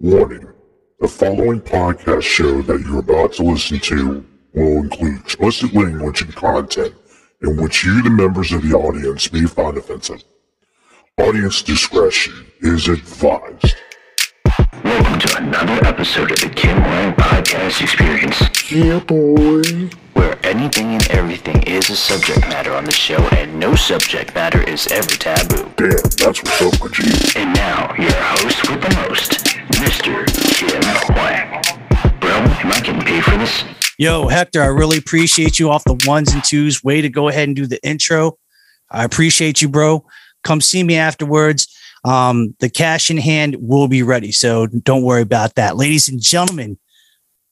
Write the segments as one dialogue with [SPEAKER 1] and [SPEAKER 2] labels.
[SPEAKER 1] Warning. The following podcast show that you're about to listen to will include explicit language and content in which you, the members of the audience, may find offensive. Audience discretion is advised.
[SPEAKER 2] Welcome to another episode of the Kim Hoang Podcast Experience,
[SPEAKER 1] Yeah, boy.
[SPEAKER 2] where anything and everything is a subject matter on the show, and no subject matter is ever taboo.
[SPEAKER 1] Damn, that's what's up, my G.
[SPEAKER 2] And now, your host with the most, Mr. Kim Hoang. Bro, am I getting paid for this?
[SPEAKER 3] Yo, Hector, I really appreciate you off the ones and twos. Way to go ahead and do the intro. I appreciate you, bro. Come see me afterwards. Um, the cash in hand will be ready, so don't worry about that. Ladies and gentlemen,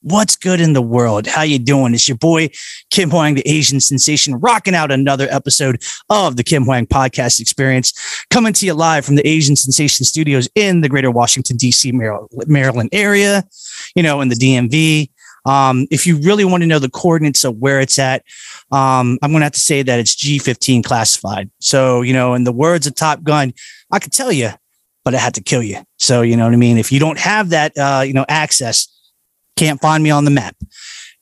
[SPEAKER 3] what's good in the world? How you doing? It's your boy Kim Hoang, the Asian sensation, rocking out another episode of the Kim Hoang Podcast Experience, coming to you live from the Asian Sensation Studios in the Greater Washington D.C. Maryland area. You know, in the DMV. Um, if you really want to know the coordinates of where it's at, um, I'm going to have to say that it's G15 classified. So, you know, in the words of Top Gun, I could tell you, but I had to kill you. So, you know what I mean? If you don't have that, uh, you know, access, can't find me on the map.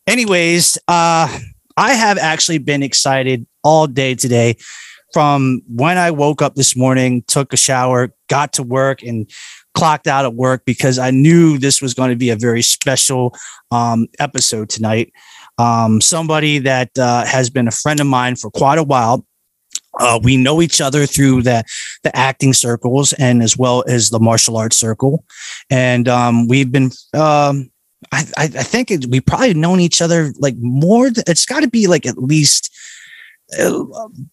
[SPEAKER 3] Anyways, uh, I have actually been excited all day today from when I woke up this morning, took a shower, got to work, and clocked out at work because I knew this was going to be a very special um, episode tonight. Um, somebody that uh, has been a friend of mine for quite a while. Uh, we know each other through the the acting circles and as well as the martial arts circle, and um, we've been. I, I, think it, we probably known each other like more. Th- it's got to be like at least uh,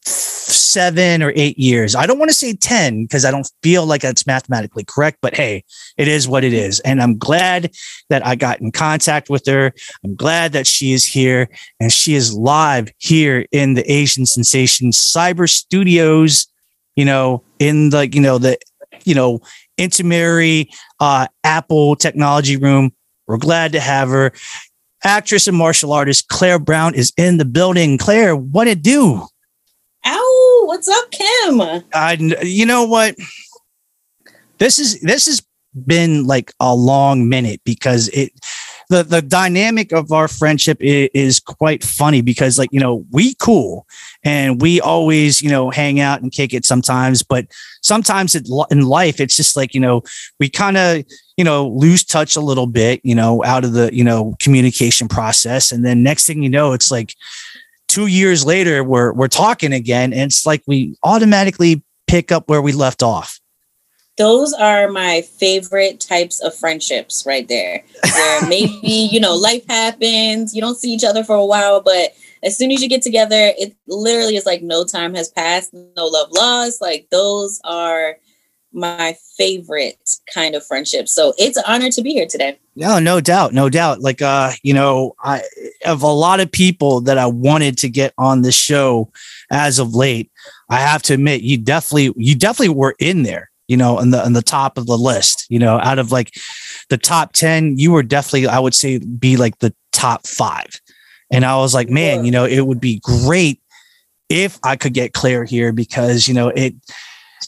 [SPEAKER 3] seven or eight years. I don't want to say 10 because I don't feel like that's mathematically correct, but hey, it is what it is. And I'm glad that I got in contact with her. I'm glad that she is here and she is live here in the Asian Sensation Cyber Studios, you know, in the, you know, the, you know, Intimary uh, Apple technology room. We're glad to have her. Actress and martial artist Claire Brown is in the building. Claire, what it do?
[SPEAKER 4] Ow, what's up, Kim?
[SPEAKER 3] I, you know what? This is this has been like a long minute because it the the dynamic of our friendship is, is quite funny because like you know we cool and we always you know hang out and kick it sometimes but sometimes it, in life it's just like you know we kind of you know lose touch a little bit you know out of the you know communication process and then next thing you know it's like two years later we're we're talking again and it's like we automatically pick up where we left off
[SPEAKER 4] Those are my favorite types of friendships right there. Where maybe, you know, life happens, you don't see each other for a while, but as soon as you get together, it literally is like no time has passed, no love lost. Like those are my favorite kind of friendships. So it's an honor to be here today.
[SPEAKER 3] No, no doubt, no doubt. Like uh, you know, I of a lot of people that I wanted to get on the show as of late, I have to admit you definitely you definitely were in there, you know, in the in the top of the list, you know, out of like the top 10, you were definitely I would say be like the top 5. And I was like, man, you know, it would be great if I could get Claire here because, you know, it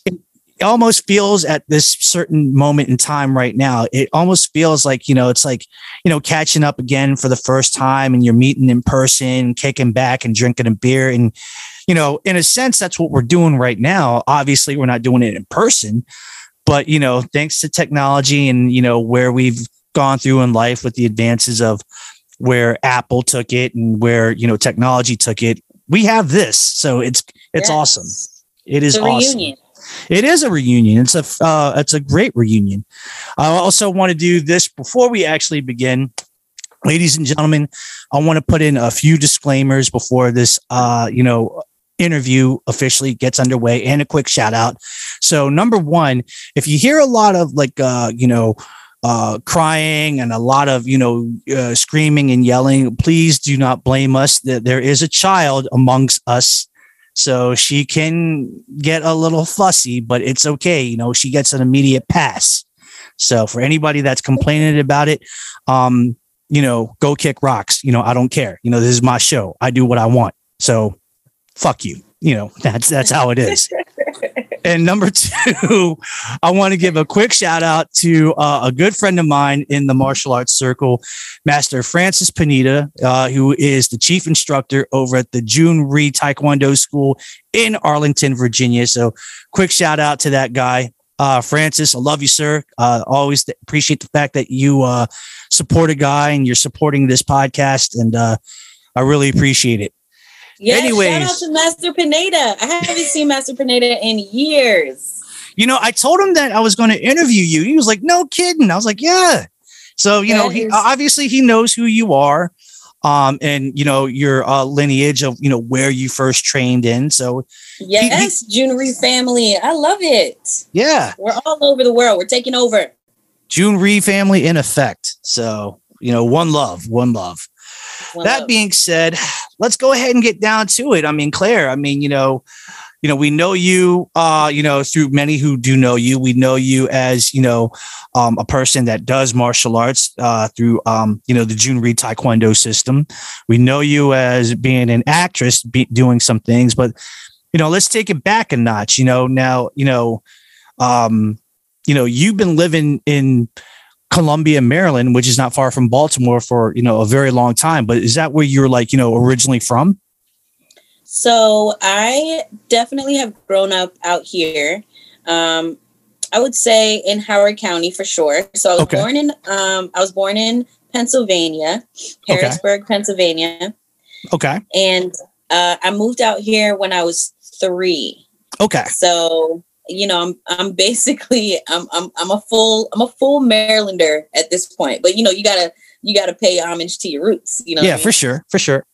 [SPEAKER 3] it almost feels at this certain moment in time right now it almost feels like you know it's like you know catching up again for the first time and you're meeting in person kicking back and drinking a beer. And you know in a sense that's what we're doing right now. Obviously we're not doing it in person but you know thanks to technology and you know where we've gone through in life with the advances of where apple took it and where you know technology took it we have this so it's it's
[SPEAKER 4] Yes.
[SPEAKER 3] awesome it is awesome
[SPEAKER 4] reunion.
[SPEAKER 3] it is a reunion. It's a uh, it's a great reunion. I also want to do this before we actually begin. Ladies and gentlemen, I want to put in a few disclaimers before this uh, you know interview officially gets underway and a quick shout out. So number 1, if you hear a lot of like uh, you know uh, crying and a lot of you know uh, screaming and yelling, please do not blame us. That there is a child amongst us so she can get a little fussy, but it's okay. You know, she gets an immediate pass. So for anybody that's complaining about it, um, you know, go kick rocks. You know, I don't care. You know, this is my show. I do what I want. So fuck you. You know, that's that's how it is. And number two, I want to give a quick shout out to uh, a good friend of mine in the martial arts circle, Master Francis Pineda, uh, who is the chief instructor over at the Jhoon Rhee Taekwondo School in Arlington, Virginia. So, quick shout out to that guy. Uh, Francis, I love you, sir. Uh, always th- appreciate the fact that you uh, support a guy and you're supporting this podcast, and uh, I really appreciate it.
[SPEAKER 4] Yeah,
[SPEAKER 3] Anyways.
[SPEAKER 4] shout out to Master Pineda. I haven't seen Master Pineda in years.
[SPEAKER 3] You know, I told him that I was going to interview you. He was like, "No kidding." I was like, "Yeah." So you know, he
[SPEAKER 4] is-
[SPEAKER 3] obviously he knows who you are, um, and you know your uh, lineage of you know where you first trained in. So
[SPEAKER 4] Yes, Jhoon Rhee family. I love it.
[SPEAKER 3] yeah,
[SPEAKER 4] We're all over the world. We're taking over.
[SPEAKER 3] Jhoon family in effect. So you know, one love, one love. That being said, let's go ahead and get down to it. I mean, Claire, I mean, you know, you know, we know you, uh, you know, through many who do know you. We know you as, you know, um, a person that does martial arts uh, through, um, you know, the Jhoon Rhee Taekwondo system. We know you as being an actress, be, doing some things, but you know, let's take it back a notch. You know, now, you know, um, you know, you've been living in Columbia, Maryland, which is not far from Baltimore for, you know, a very long time. But is that where you're like, you know, originally from?
[SPEAKER 4] So I definitely have grown up out here. Um, I would say in Howard County for sure. So I was
[SPEAKER 3] Okay.
[SPEAKER 4] born in um, I was born in Pennsylvania,
[SPEAKER 3] Okay.
[SPEAKER 4] Harrisburg, Pennsylvania,
[SPEAKER 3] Okay.
[SPEAKER 4] and uh, I moved out here when I was three.
[SPEAKER 3] Okay.
[SPEAKER 4] So you know, I'm I'm basically I'm I'm I'm a full I'm a full Marylander at this point. But you know, you gotta you gotta pay homage to your roots. You know, what I
[SPEAKER 3] yeah,
[SPEAKER 4] mean?
[SPEAKER 3] for sure. For sure.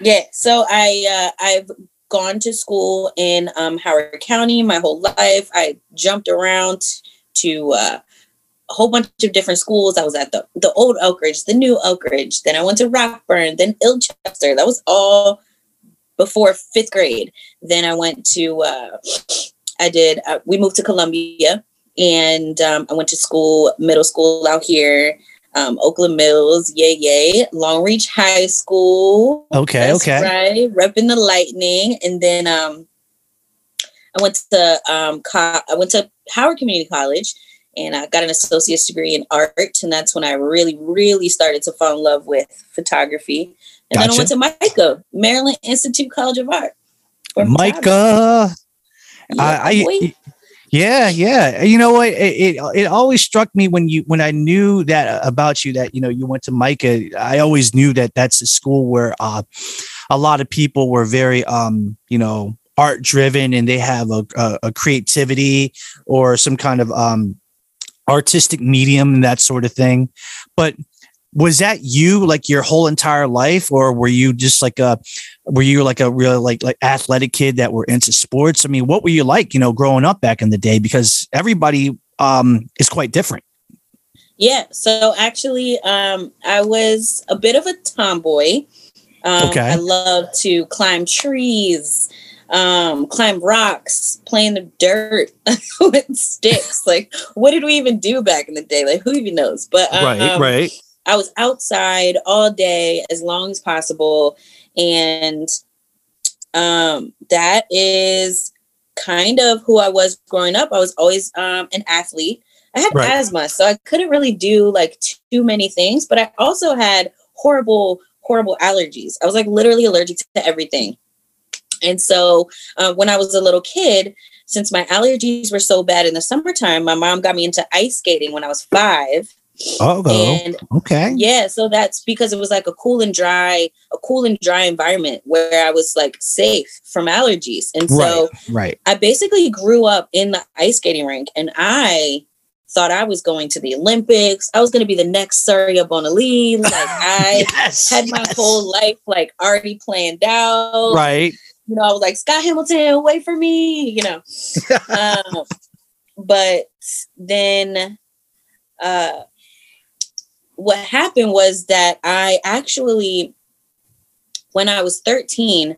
[SPEAKER 4] Yeah, so I uh, I've gone to school in um, Howard County my whole life. I jumped around to uh, a whole bunch of different schools. I was at the the old Oak Ridge, the new Oak Ridge. Then I went to Rockburn, then Ilchester. That was all before fifth grade. Then I went to uh, I did uh, we moved to Columbia, and um, I went to school middle school out here. Um, Oakland Mills, yay, yay. Long Reach High School,
[SPEAKER 3] Okay.
[SPEAKER 4] that's
[SPEAKER 3] okay.
[SPEAKER 4] Right. Repping the lightning. And then um I went to um co- I went to Howard Community College and I got an associate's degree in art. And that's when I really, really started to fall in love with photography. And then I went to MICA, Maryland Institute College of Art.
[SPEAKER 3] MICA.
[SPEAKER 4] Yeah,
[SPEAKER 3] I. I yeah, yeah. You know what? It, it it always struck me when you when I knew that about you that you know you went to MICA. I always knew that that's a school where uh, a lot of people were very um you know art driven and they have a, a, a creativity or some kind of um artistic medium and that sort of thing. But was that you like your whole entire life, or were you just like a were you like a real like like athletic kid that were into sports? I mean, what were you like, you know, growing up back in the day? Because everybody um is quite different.
[SPEAKER 4] Yeah. So actually, um, I was a bit of a tomboy. Um,
[SPEAKER 3] Okay.
[SPEAKER 4] I love to climb trees, um, climb rocks, play in the dirt with sticks. Like, what did we even do back in the day? Like, who even knows? But um,
[SPEAKER 3] right.
[SPEAKER 4] I was outside all day as long as possible. And um, that is kind of who I was growing up. I was always um, an athlete. I had
[SPEAKER 3] Right.
[SPEAKER 4] asthma, so I couldn't really do like too many things, but I also had horrible, horrible allergies. I was like literally allergic to everything. And so uh, when I was a little kid, since my allergies were so bad in the summertime, my mom got me into ice skating when I was five.
[SPEAKER 3] Oh,
[SPEAKER 4] And
[SPEAKER 3] okay.
[SPEAKER 4] yeah, so that's because it was like a cool and dry, a cool and dry environment where I was like safe from allergies. And so
[SPEAKER 3] Right. Right.
[SPEAKER 4] I basically grew up in the ice skating rink and I thought I was going to the Olympics. I was going to be the next Surya Bonaly. Like I
[SPEAKER 3] yes.
[SPEAKER 4] had my
[SPEAKER 3] yes.
[SPEAKER 4] whole life like already planned out.
[SPEAKER 3] right.
[SPEAKER 4] You know, I was like, Scott Hamilton, wait for me, you know. um, but then uh, what happened was that I actually, when I was 13,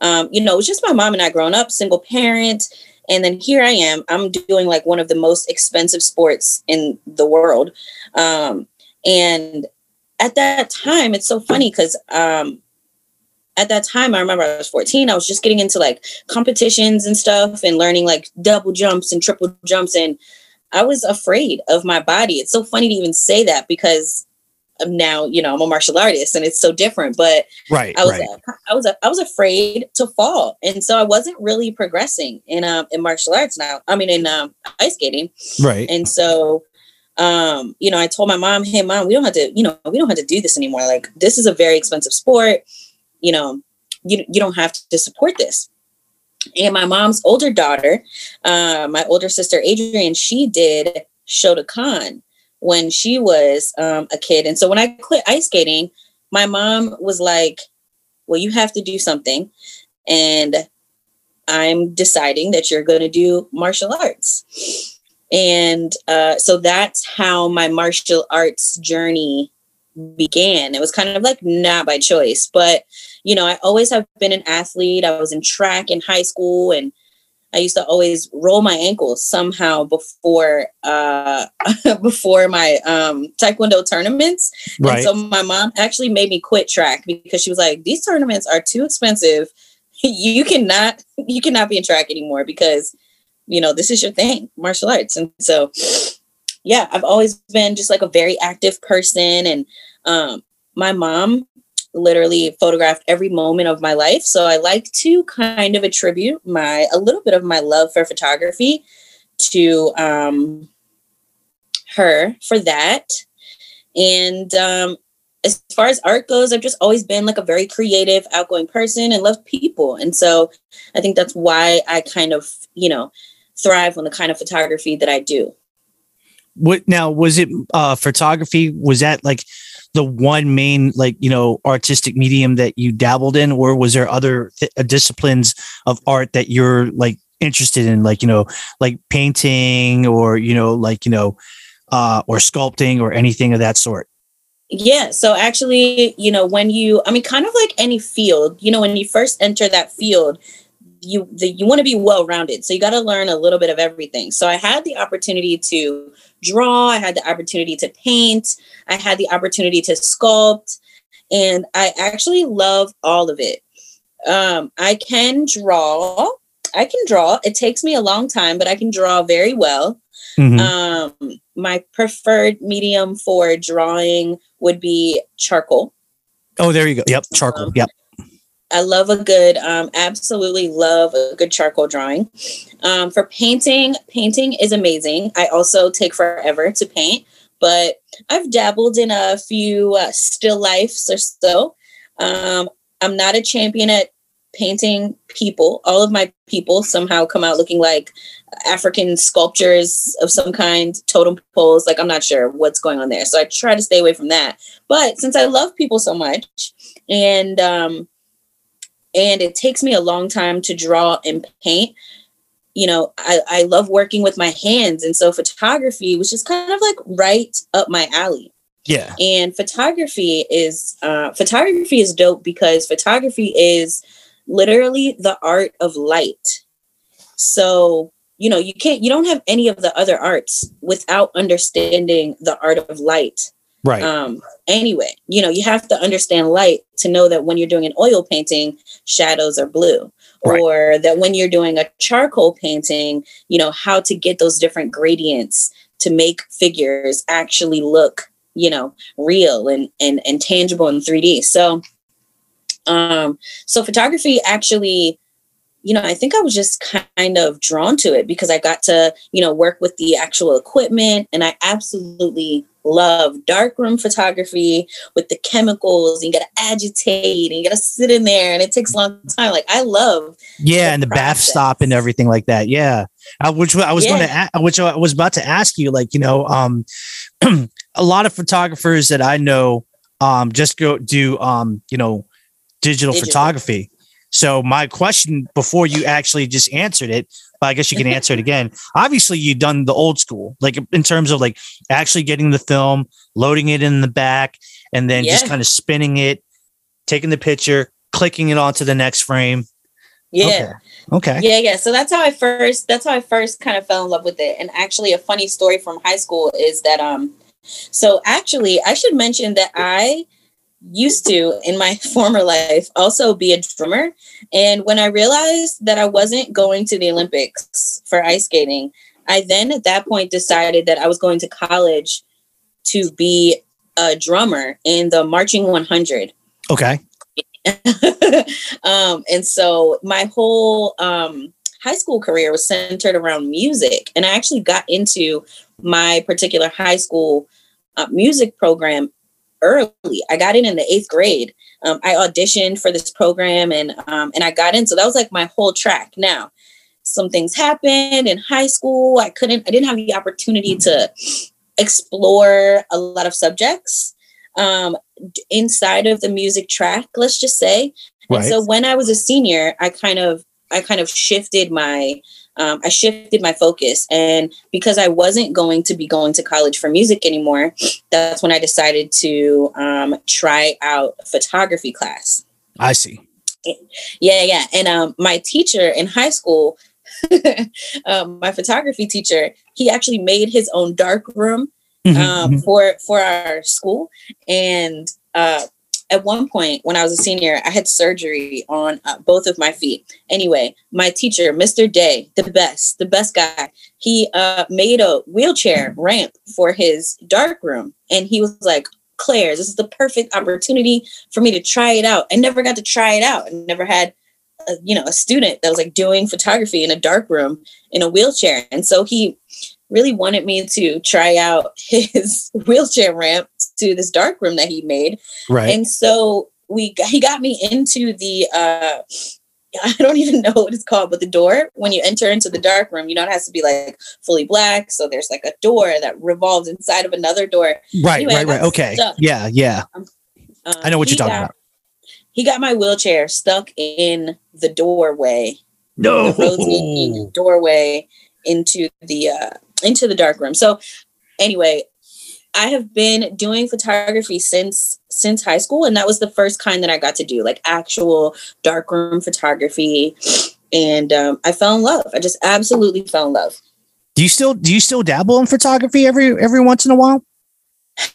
[SPEAKER 4] um, you know, it was just my mom and I growing up, single parent. And then here I am, I'm doing like one of the most expensive sports in the world. Um, and at that time, it's so funny because um, at that time, I remember I was 14. I was just getting into like competitions and stuff and learning like double jumps and triple jumps. And I was afraid of my body. It's so funny to even say that because now, you know, I'm a martial artist and it's so different. But
[SPEAKER 3] right,
[SPEAKER 4] I was
[SPEAKER 3] right.
[SPEAKER 4] uh, I was uh, I was afraid to fall, and so I wasn't really progressing in um in martial arts now. I mean, in um, ice skating,
[SPEAKER 3] right.
[SPEAKER 4] and so um you know i told my mom hey mom we don't have to you know we don't have to do this anymore like this is a very expensive sport you know you, you don't have to support this and my mom's older daughter uh, my older sister adrian she did shotokan when she was um, a kid. And so when i quit ice skating my mom was like well you have to do something. And i'm deciding that you're going to do martial arts. And uh, so that's how my martial arts journey began. It was kind of like not by choice, but you know, I always have been an athlete. I was in track in high school and I used to always roll my ankles somehow before uh before my um taekwondo tournaments.
[SPEAKER 3] Right.
[SPEAKER 4] And so my mom actually made me quit track because she was like, these tournaments are too expensive. you cannot you cannot be in track anymore because you know, this is your thing, martial arts. And so, yeah, I've always been just like a very active person. And um, my mom literally photographed every moment of my life. So I like to kind of attribute my, a little bit of my love for photography to um, her for that. And um, as far as art goes, I've just always been like a very creative, outgoing person and love people. And so I think that's why I kind of, you know, thrive on the kind of photography that I do.
[SPEAKER 3] What now was it uh photography? Was that like the one main like you know artistic medium that you dabbled in, or was there other th- uh, disciplines of art that you're like interested in, like you know, like painting or you know, like you know, uh, or sculpting or anything of that sort?
[SPEAKER 4] Yeah. So actually, you know, when you, I mean, kind of like any field, you know, when you first enter that field, you the, you want to be well rounded so you got to learn a little bit of everything so i had the opportunity to draw i had the opportunity to paint i had the opportunity to sculpt and i actually love all of it um, i can draw i can draw it takes me a long time but i can draw very well
[SPEAKER 3] Mhm.
[SPEAKER 4] um, my preferred medium for drawing would be charcoal
[SPEAKER 3] oh, there you go. Yep, charcoal.
[SPEAKER 4] um,
[SPEAKER 3] Yep.
[SPEAKER 4] I love a good, um, absolutely love a good charcoal drawing. Um, for painting, painting is amazing. I also take forever to paint, but I've dabbled in a few uh, still lifes or so. Um, I'm not a champion at painting people. All of my people somehow come out looking like African sculptures of some kind, totem poles. Like I'm not sure what's going on there, so I try to stay away from that. But since I love people so much, and um, and it takes me a long time to draw and paint. You know I, I love working with my hands. And so photography was just kind of like right up my alley.
[SPEAKER 3] Yeah.
[SPEAKER 4] and photography is uh, photography is dope because photography is literally the art of light. So you know you can't you don't have any of the other arts without understanding the art of light
[SPEAKER 3] Right.
[SPEAKER 4] um anyway you know you have to understand light to know that when you're doing an oil painting shadows are blue
[SPEAKER 3] Right.
[SPEAKER 4] or that when you're doing a charcoal painting you know how to get those different gradients to make figures actually look you know real and and, and tangible in 3d so um so photography actually you know i think i was just kind of drawn to it because i got to you know work with the actual equipment and i absolutely love darkroom photography with the chemicals and you gotta agitate and you gotta sit in there and it takes a long time like i love
[SPEAKER 3] yeah,
[SPEAKER 4] the
[SPEAKER 3] and the bath stop and everything like that. Yeah, uh, which I was going to, which I was about to ask you, like you know, um, a lot of photographers that I know, um, just go do, um, you know, digital,
[SPEAKER 4] Digital.
[SPEAKER 3] photography. So my question before you actually just answered it, but I guess you can answer it again. Obviously, you've done the old school, like in terms of like actually getting the film, loading it in the back, and then just kind of spinning it, taking the picture, clicking it onto the next frame.
[SPEAKER 4] yeah
[SPEAKER 3] Okay. Okay.
[SPEAKER 4] yeah yeah so that's how i first that's how i first kind of fell in love with it and actually a funny story from high school is that um so actually i should mention that i used to in my former life also be a drummer. And when I realized that I wasn't going to the Olympics for ice skating, I then at that point decided that I was going to college to be a drummer in the marching 100.
[SPEAKER 3] Okay.
[SPEAKER 4] um, and so my whole um, high school career was centered around music. And I actually got into my particular high school uh, music program early. I got in in the eighth grade. Um, I auditioned for this program and um, and I got in. So that was like my whole track. Now, some things happened in high school. I couldn't. I didn't have the opportunity to explore a lot of subjects um, inside of the music track. Let's just say. Right. And so when I was a senior, I kind of I kind of shifted my um, I shifted my focus. And because I wasn't going to be going to college for music anymore, that's when I decided to um, try out photography class.
[SPEAKER 3] I see.
[SPEAKER 4] Yeah, yeah. And um, my teacher in high school, um, my photography teacher, he actually made his own dark room mm-hmm, um, mm-hmm. for for our school, and uh, at one point when I was a senior, I had surgery on uh, both of my feet. Anyway, my teacher, Mr. Day, the best, the best guy, he uh, made a wheelchair ramp for his dark room. And he was like, Claire, this is the perfect opportunity for me to try it out. I never got to try it out. I never had, a, you know, a student that was like doing photography in a dark room in a wheelchair. And so he really wanted me to try out his wheelchair ramp to this dark room that he made.
[SPEAKER 3] Right.
[SPEAKER 4] And so we he got me into the uh I don't even know what it's called, but the door when you enter into the dark room, you know, it has to be like fully black. So there's like a door that revolves inside of another door.
[SPEAKER 3] Right, anyway, right, right. Okay. Stuck. Yeah, yeah. Um, I know what you're talking got, about.
[SPEAKER 4] He got my wheelchair stuck in the doorway.
[SPEAKER 3] No
[SPEAKER 4] the doorway into the uh into the dark room. So anyway, I have been doing photography since since high school, and that was the first kind that I got to do, like actual darkroom photography. And um, I fell in love. I just absolutely fell in love.
[SPEAKER 3] Do you still do you still dabble in photography every every once in a while?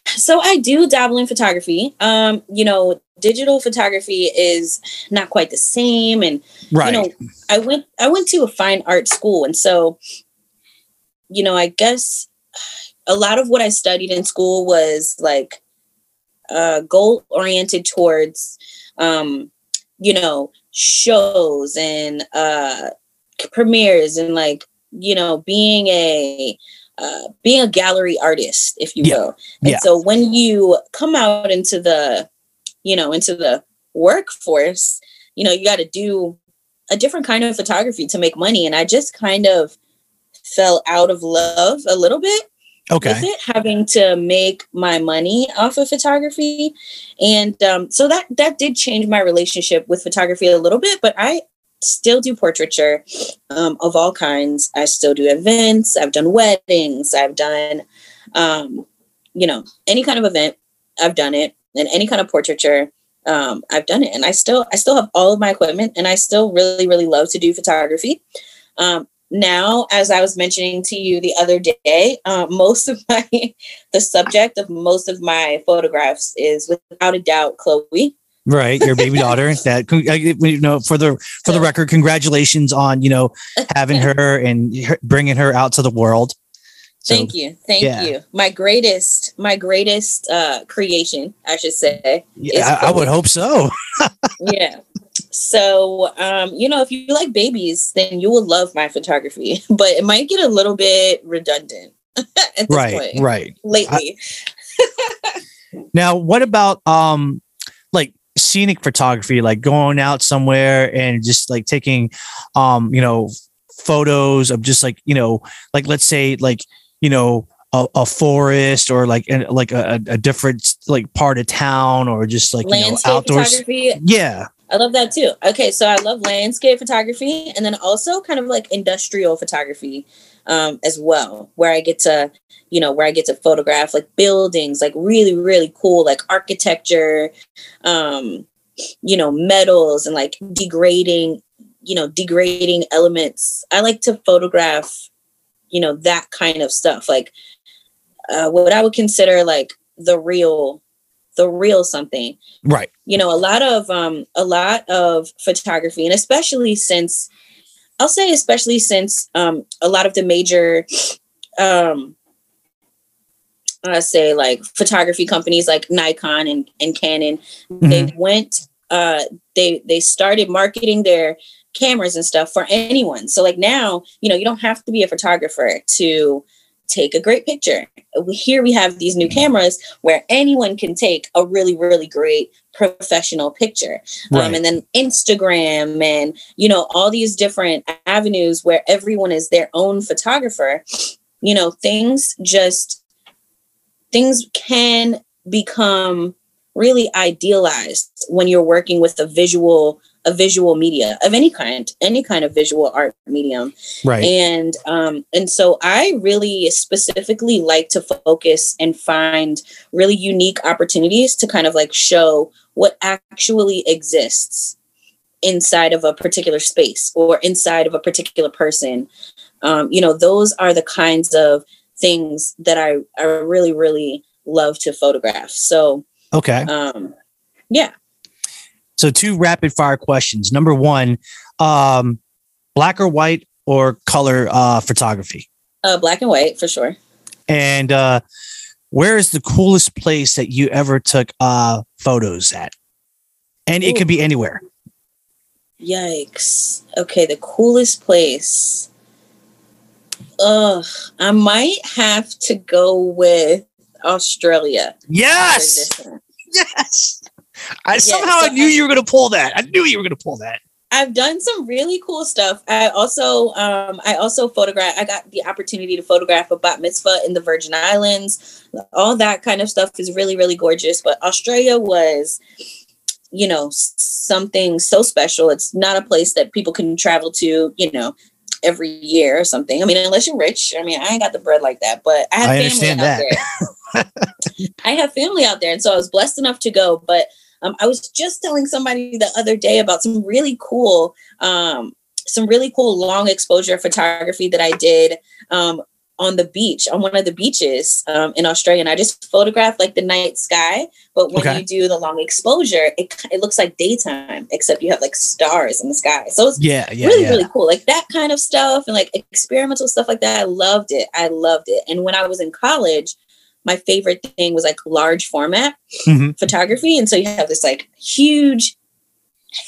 [SPEAKER 4] So I do dabble in photography. Um, you know, digital photography is not quite the same, and right. you know, I went I went to a fine art school, and so you know, I guess a lot of what I studied in school was like uh, goal oriented towards, um, you know, shows and uh, premieres and like, you know, being a uh, being a gallery artist, if you yeah. will. And yeah. so when you come out into the, you know, into the workforce, you know, you got to do a different kind of photography to make money. And I just kind of fell out of love a little bit
[SPEAKER 3] okay.
[SPEAKER 4] with it having to make my money off of photography. And um, so that that did change my relationship with photography a little bit but i still do portraiture um, of all kinds. I still do events. I've done weddings. I've done um, you know any kind of event i've done it. And any kind of portraiture um, i've done it. And i still i still have all of my equipment and i still really really love to do photography. Um, now, as I was mentioning to you the other day, uh, most of my the subject of most of my photographs is without a doubt Chloe.
[SPEAKER 3] Right, your baby daughter. that you know, for the for the record, congratulations on you know having her and bringing her out to the world.
[SPEAKER 4] So, thank you, thank yeah. you. My greatest, my greatest uh, creation, I should say.
[SPEAKER 3] Yeah, I, I would hope so.
[SPEAKER 4] yeah, so, um, you know, if you like babies, then you will love my photography, but it might get a little bit redundant at this
[SPEAKER 3] right, point, right.
[SPEAKER 4] Lately.
[SPEAKER 3] I, now, what about um, like scenic photography, like going out somewhere and just like taking, um, you know, photos of just like you know, like let's say like you know a, a, forest or like like a, a, different like part of town or just like
[SPEAKER 4] Landscape
[SPEAKER 3] you know outdoors yeah
[SPEAKER 4] I love that too. Okay, so I love landscape photography and then also kind of like industrial photography um, as well, where I get to, you know, where I get to photograph like buildings, like really, really cool, like architecture, um, you know, metals and like degrading, you know, degrading elements. I like to photograph, you know, that kind of stuff, like uh, what I would consider like the real the real something.
[SPEAKER 3] Right.
[SPEAKER 4] you know a lot of um a lot of photography and especially since i'll say especially since um a lot of the major um i say like photography companies like nikon and, and canon they went uh they they started marketing their cameras and stuff for anyone. So like now you know you don't have to be a photographer to take a great picture. Here we have these new cameras where anyone can take a really really great professional picture. Um, and then instagram and you know all these different avenues where everyone is their own photographer you know things just things can become really idealized when you're working with a visual a visual media of any kind any kind of visual art medium
[SPEAKER 3] Right.
[SPEAKER 4] and um and so i really specifically like to focus and find really unique opportunities to kind of like show what actually exists inside of a particular space or inside of a particular person um you know those are the kinds of things that i i really really love to photograph so
[SPEAKER 3] okay.
[SPEAKER 4] um yeah
[SPEAKER 3] So two rapid fire questions. Number one, um, black or white or color uh, photography.
[SPEAKER 4] uh black and white for sure
[SPEAKER 3] And uh, where is the coolest place that you ever took uh, photos at? And it could be anywhere.
[SPEAKER 4] Yikes. Okay, the coolest place. Ugh, I might have to go with Australia.
[SPEAKER 3] Yes. Yes. I
[SPEAKER 4] Yeah,
[SPEAKER 3] somehow
[SPEAKER 4] so
[SPEAKER 3] I knew
[SPEAKER 4] I-
[SPEAKER 3] you were going to pull that. I knew you were going to pull that.
[SPEAKER 4] I've done some really cool stuff. I also um I also photograph I got the opportunity to photograph a bat mitzvah in the Virgin Islands. All that kind of stuff is really really gorgeous, but Australia was you know something so special. It's not a place that people can travel to, you know, every year or something. I mean, unless you're rich. I mean, I ain't got the bread like that, but I have
[SPEAKER 3] I
[SPEAKER 4] family
[SPEAKER 3] understand
[SPEAKER 4] out
[SPEAKER 3] that.
[SPEAKER 4] there. I have family out there, and so I was blessed enough to go. But um, I was just telling somebody the other day about some really cool, um, some really cool long exposure photography that I did um, on the beach, on one of the beaches um, in Australia. And I just photographed like the night sky, but when
[SPEAKER 3] Okay.
[SPEAKER 4] you do the long exposure, it it looks like daytime, except you have like stars in the sky. So it's
[SPEAKER 3] Yeah. Yeah.
[SPEAKER 4] really
[SPEAKER 3] yeah.
[SPEAKER 4] really cool like that kind of stuff and like experimental stuff like that i loved it i loved it and when i was in college my favorite thing was like large format
[SPEAKER 3] Mhm.
[SPEAKER 4] photography and so you have this like huge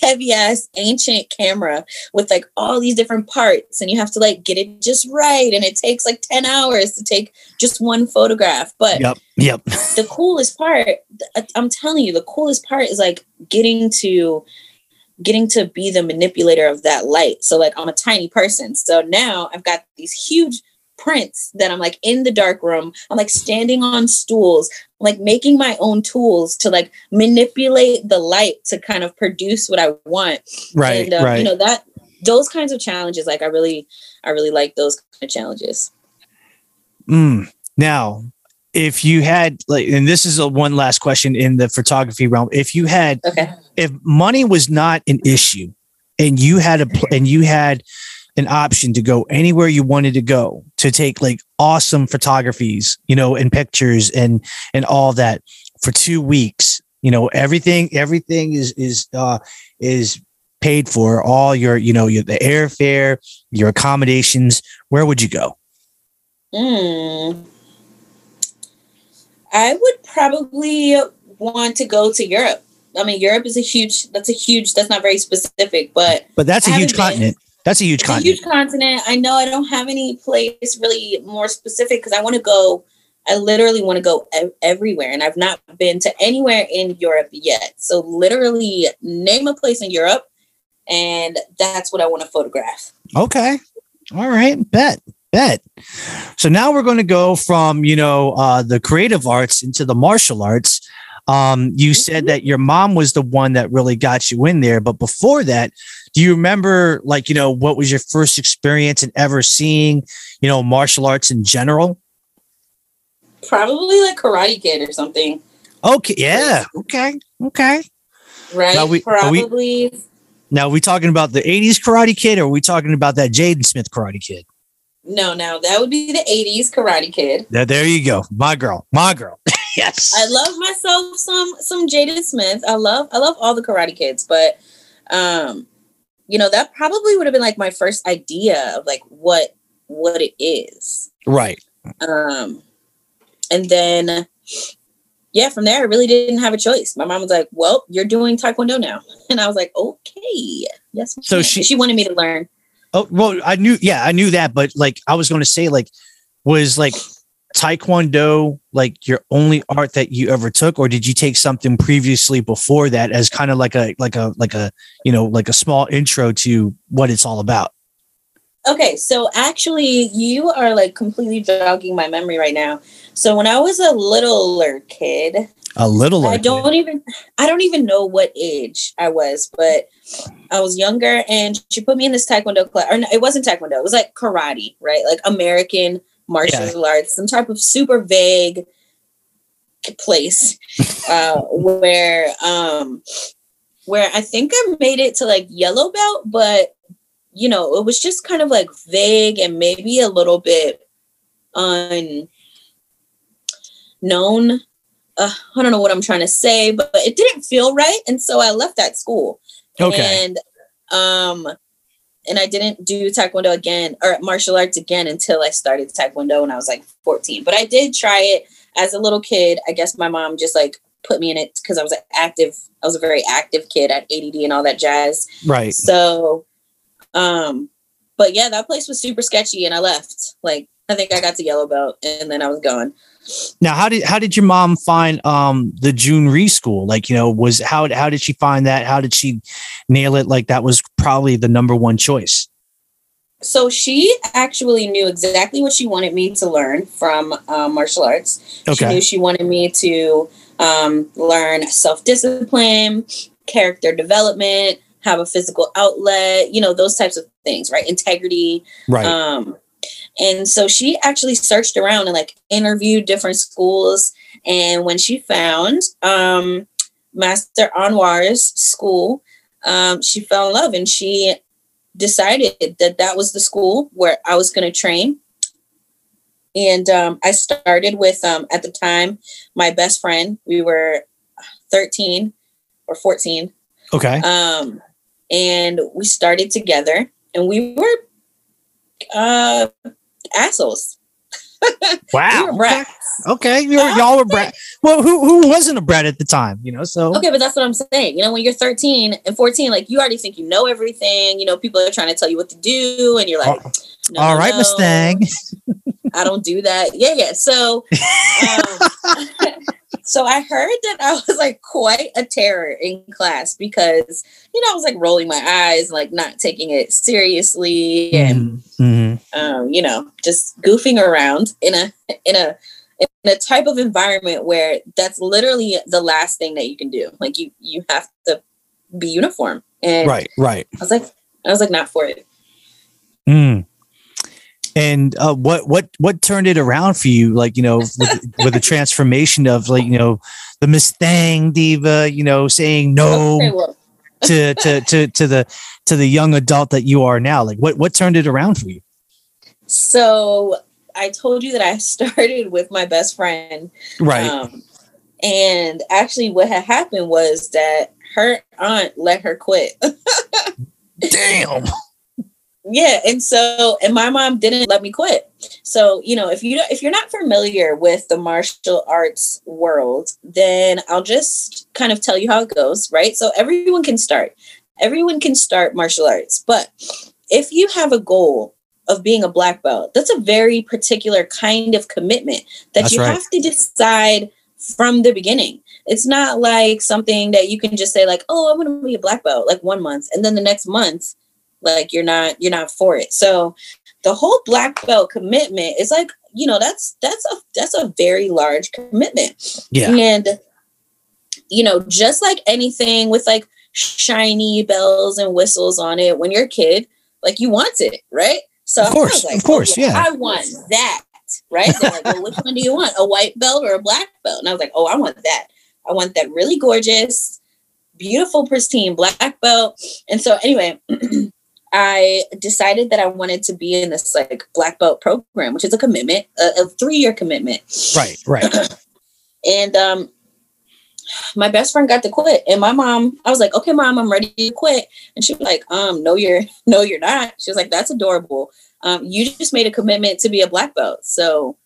[SPEAKER 4] heavy ass ancient camera with like all these different parts and you have to like get it just right and it takes like 10 hours to take just one photograph but
[SPEAKER 3] Yep. Yep.
[SPEAKER 4] the coolest part i'm telling you the coolest part is like getting to getting to be the manipulator of that light so like i'm a tiny person so now i've got these huge prints that i'm like in the dark room i'm like standing on stools I'm, like making my own tools to like manipulate the light to kind of produce what i want
[SPEAKER 3] Right.
[SPEAKER 4] and um,
[SPEAKER 3] right.
[SPEAKER 4] you know that those kinds of challenges like i really i really like those kind of challenges
[SPEAKER 3] Mm. Now, if you had like, and this is a one last question in the photography realm, if you had,
[SPEAKER 4] okay
[SPEAKER 3] if money was not an issue, and you had a, pl- and you had an option to go anywhere you wanted to go to take like awesome photographies, you know, and pictures and and all that for two weeks, you know, everything everything is is uh is paid for all your you know your the airfare your accommodations where would you go
[SPEAKER 4] Mm. I would probably want to go to Europe. I mean, Europe is a huge. That's a huge. That's not very specific, but
[SPEAKER 3] But that's a huge
[SPEAKER 4] been.
[SPEAKER 3] continent. That's a huge
[SPEAKER 4] it's a
[SPEAKER 3] continent.
[SPEAKER 4] huge continent. I know I don't have any place really more specific because I want to go. I literally want to go ev- everywhere, and I've not been to anywhere in Europe yet. So, literally, name a place in Europe, and that's what I want to photograph.
[SPEAKER 3] Okay. All right. Bet. Bet. So now we're going to go from, you know, uh, the creative arts into the martial arts. Um, you said that your mom was the one that really got you in there. But before that, do you remember, like, you know, what was your first experience in ever seeing, you know, martial arts in general?
[SPEAKER 4] Probably like Karate Kid or something,
[SPEAKER 3] Okay. Yeah. Okay. Okay.
[SPEAKER 4] right?
[SPEAKER 3] Now we- are we-
[SPEAKER 4] Probably.
[SPEAKER 3] Now, are we talking about the 80s Karate Kid or are we talking about that Jaden Smith Karate Kid?
[SPEAKER 4] No, no, that would be the '80s Karate Kid.
[SPEAKER 3] There, there you go. My girl. My girl. yes.
[SPEAKER 4] I love myself some some Jaden Smith. I love I love all the Karate Kids, but um, you know that probably would have been like my first idea of like what what it is.
[SPEAKER 3] Right.
[SPEAKER 4] Um, and then yeah, from there I really didn't have a choice. My mom was like, "Well, you're doing Taekwondo now," and I was like, "Okay, yes."
[SPEAKER 3] So she-
[SPEAKER 4] she wanted me to learn.
[SPEAKER 3] Oh well, I knew. Yeah, I knew that, but like I was going to say, like, was like Taekwondo like your only art that you ever took, or did you take something previously before that as kind of like a like a like a you know like a small intro to what it's all about?
[SPEAKER 4] Okay, so actually, you are like completely jogging my memory right now. So when I was a littler kid,
[SPEAKER 3] A little.
[SPEAKER 4] I don't even I don't even know what age I was, but I was younger and she put me in this taekwondo class. Or no, it wasn't taekwondo, it was like karate, right? Like American martial arts, some type of super vague place uh where um where I think I made it to like yellow belt, but you know, it was just kind of like vague and maybe a little bit unknown uh, I don't know what I'm trying to say, but it didn't feel right, and so I left that school.
[SPEAKER 3] Okay.
[SPEAKER 4] And um, and I didn't do taekwondo again or martial arts again until I started taekwondo when I was like 14. But I did try it as a little kid. I guess my mom just like put me in it because I was an active. I was a very active kid at ADD and all that jazz.
[SPEAKER 3] right.
[SPEAKER 4] So, um, but yeah, that place was super sketchy, and I left. Like I think I got to yellow belt, and then I was gone.
[SPEAKER 3] Now, how did how did your mom find um the Jhoon Rhee school? Like, you know, was how how did she find that? How did she nail it? Like that was probably the number one choice.
[SPEAKER 4] So she actually knew exactly what she wanted me to learn from um, martial arts. She knew she wanted me to um, learn self discipline, character development, have a physical outlet, you know, those types of things, right? Integrity.
[SPEAKER 3] Right.
[SPEAKER 4] Um, and so she actually searched around and like interviewed different schools. And when she found um, Master Anwar's school, um, she fell in love and she decided that that was the school where I was going to train. And um, I started with, um, at the time, my best friend. We were 13 or 14.
[SPEAKER 3] okay.
[SPEAKER 4] Um, and we started together and we were uh, assholes. We
[SPEAKER 3] wow.
[SPEAKER 4] were brats.
[SPEAKER 3] Okay. You were, y'all were brat. Well, who who wasn't a brat at the time? You know, so
[SPEAKER 4] Okay, but that's what I'm saying. You know, when you're 13 and 14, like you already think you know everything. You know, people are trying to tell you what to do, and you're like, no,
[SPEAKER 3] all
[SPEAKER 4] no,
[SPEAKER 3] right,
[SPEAKER 4] no,
[SPEAKER 3] Mustang.
[SPEAKER 4] I don't do that. Yeah, yeah. So, um, so I heard that I was like quite a terror in class because you know I was like rolling my eyes, like not taking it seriously, and
[SPEAKER 3] Mhm.
[SPEAKER 4] um, you know, just goofing around in a in a in a type of environment where that's literally the last thing that you can do. Like you you have to be uniform. And
[SPEAKER 3] Right. Right.
[SPEAKER 4] I was like, I was like, not for it.
[SPEAKER 3] Mm. And uh, what what what turned it around for you? Like you know, with, with the transformation of like you know the Mustang diva, you know, saying no
[SPEAKER 4] Okay, well,
[SPEAKER 3] to to to to the to the young adult that you are now. Like what what turned it around for you?
[SPEAKER 4] so I told you that I started with my best friend.
[SPEAKER 3] Right.
[SPEAKER 4] Um, and actually what had happened was that her aunt let her quit.
[SPEAKER 3] Damn.
[SPEAKER 4] yeah and so and my mom didn't let me quit so you know if you if you're not familiar with the martial arts world then i'll just kind of tell you how it goes right so everyone can start everyone can start martial arts but if you have a goal of being a black belt. That's a very particular kind of commitment that
[SPEAKER 3] That's
[SPEAKER 4] you
[SPEAKER 3] right.
[SPEAKER 4] have to decide from the beginning. It's not like something that you can just say like oh i'm going to be a black belt like one month and then the next month like you're not you're not for it. So the whole black belt commitment is like you know that's that's a that's a very large commitment.
[SPEAKER 3] Yeah.
[SPEAKER 4] and you know just like anything with like shiny bells and whistles on it when you're a kid like you want it right so
[SPEAKER 3] Of course,
[SPEAKER 4] was
[SPEAKER 3] of course,
[SPEAKER 4] oh,
[SPEAKER 3] yeah.
[SPEAKER 4] i want that right they're like well which one do you want a white belt or a black belt and i was like oh i want that i want that really gorgeous beautiful pristine black belt and so anyway I decided that I wanted to be in this like black belt program, which is a commitment, a, a three year commitment.
[SPEAKER 3] Right. Right.
[SPEAKER 4] And um, my best friend got to quit, and my mom, I was like, "Okay, mom, I'm ready to quit." And she was like, "Um, no, you're no, you're not." She was like, "That's adorable. Um, you just made a commitment to be a black belt, so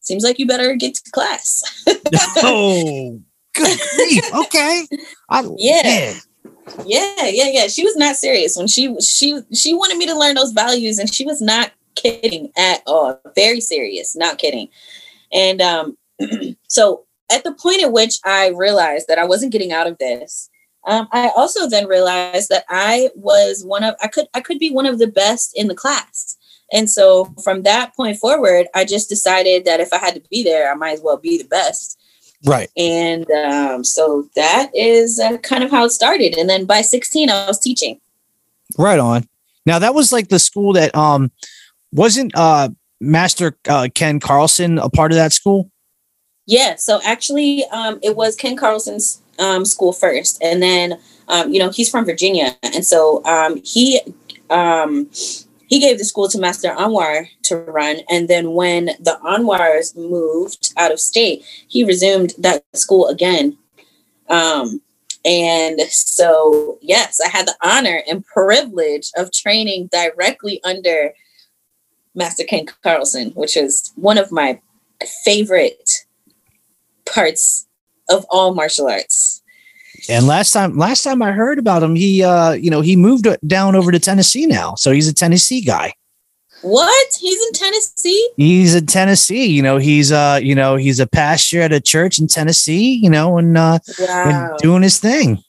[SPEAKER 4] seems like you better get to class."
[SPEAKER 3] oh, good grief. Okay. I,
[SPEAKER 4] Yeah.
[SPEAKER 3] man.
[SPEAKER 4] Yeah, yeah, yeah. She was not serious when she she she wanted me to learn those values, and she was not kidding at all. Very serious, not kidding. And um, so at the point at which I realized that I wasn't getting out of this, um, I also then realized that I was one of I could I could be one of the best in the class. And so from that point forward, I just decided that if I had to be there, I might as well be the best.
[SPEAKER 3] Right.
[SPEAKER 4] And um, so that is uh, kind of how it started. And then by 16, I was teaching.
[SPEAKER 3] Right on. Now that was like the school that um wasn't uh Master uh, Ken Carlson a part of that school?
[SPEAKER 4] Yeah. So actually, um, it was Ken Carlson's um, school first. And then, um, you know, he's from Virginia. And so um, he. Um, he gave the school to Master Anwar to run. And then when the Anwars moved out of state, he resumed that school again. Um, and so, yes, I had the honor and privilege of training directly under Master Ken Carlson, which is one of my favorite parts of all martial arts.
[SPEAKER 3] And last time last time I heard about him, he uh you know, he moved down over to Tennessee now. So he's a Tennessee guy.
[SPEAKER 4] What? He's in Tennessee?
[SPEAKER 3] He's in Tennessee, you know, he's uh you know, he's a pastor at a church in Tennessee, you know, and uh
[SPEAKER 4] Wow.
[SPEAKER 3] and doing his thing.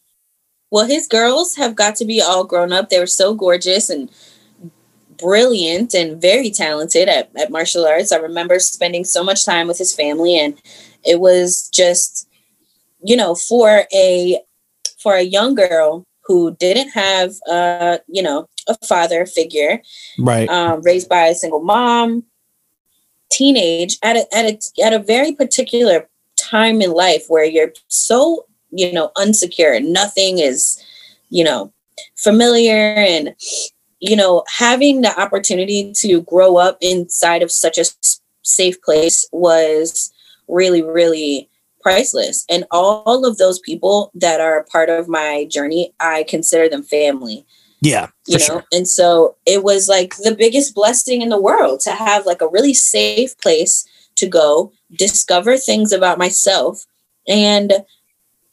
[SPEAKER 4] Well, his girls have got to be all grown up. They were so gorgeous and brilliant and very talented at, at martial arts. I remember spending so much time with his family and it was just, you know, for a for a young girl who didn't have uh, you know, a father figure,
[SPEAKER 3] Right.
[SPEAKER 4] um, raised by a single mom, teenage at a, at a at a very particular time in life where you're so you know unsecure. Nothing is you know familiar, and you know having the opportunity to grow up inside of such a safe place was really really priceless. And all of those people that are part of my journey, I consider them family
[SPEAKER 3] yeah,
[SPEAKER 4] you know
[SPEAKER 3] sure.
[SPEAKER 4] and so it was like the biggest blessing in the world to have like a really safe place to go discover things about myself and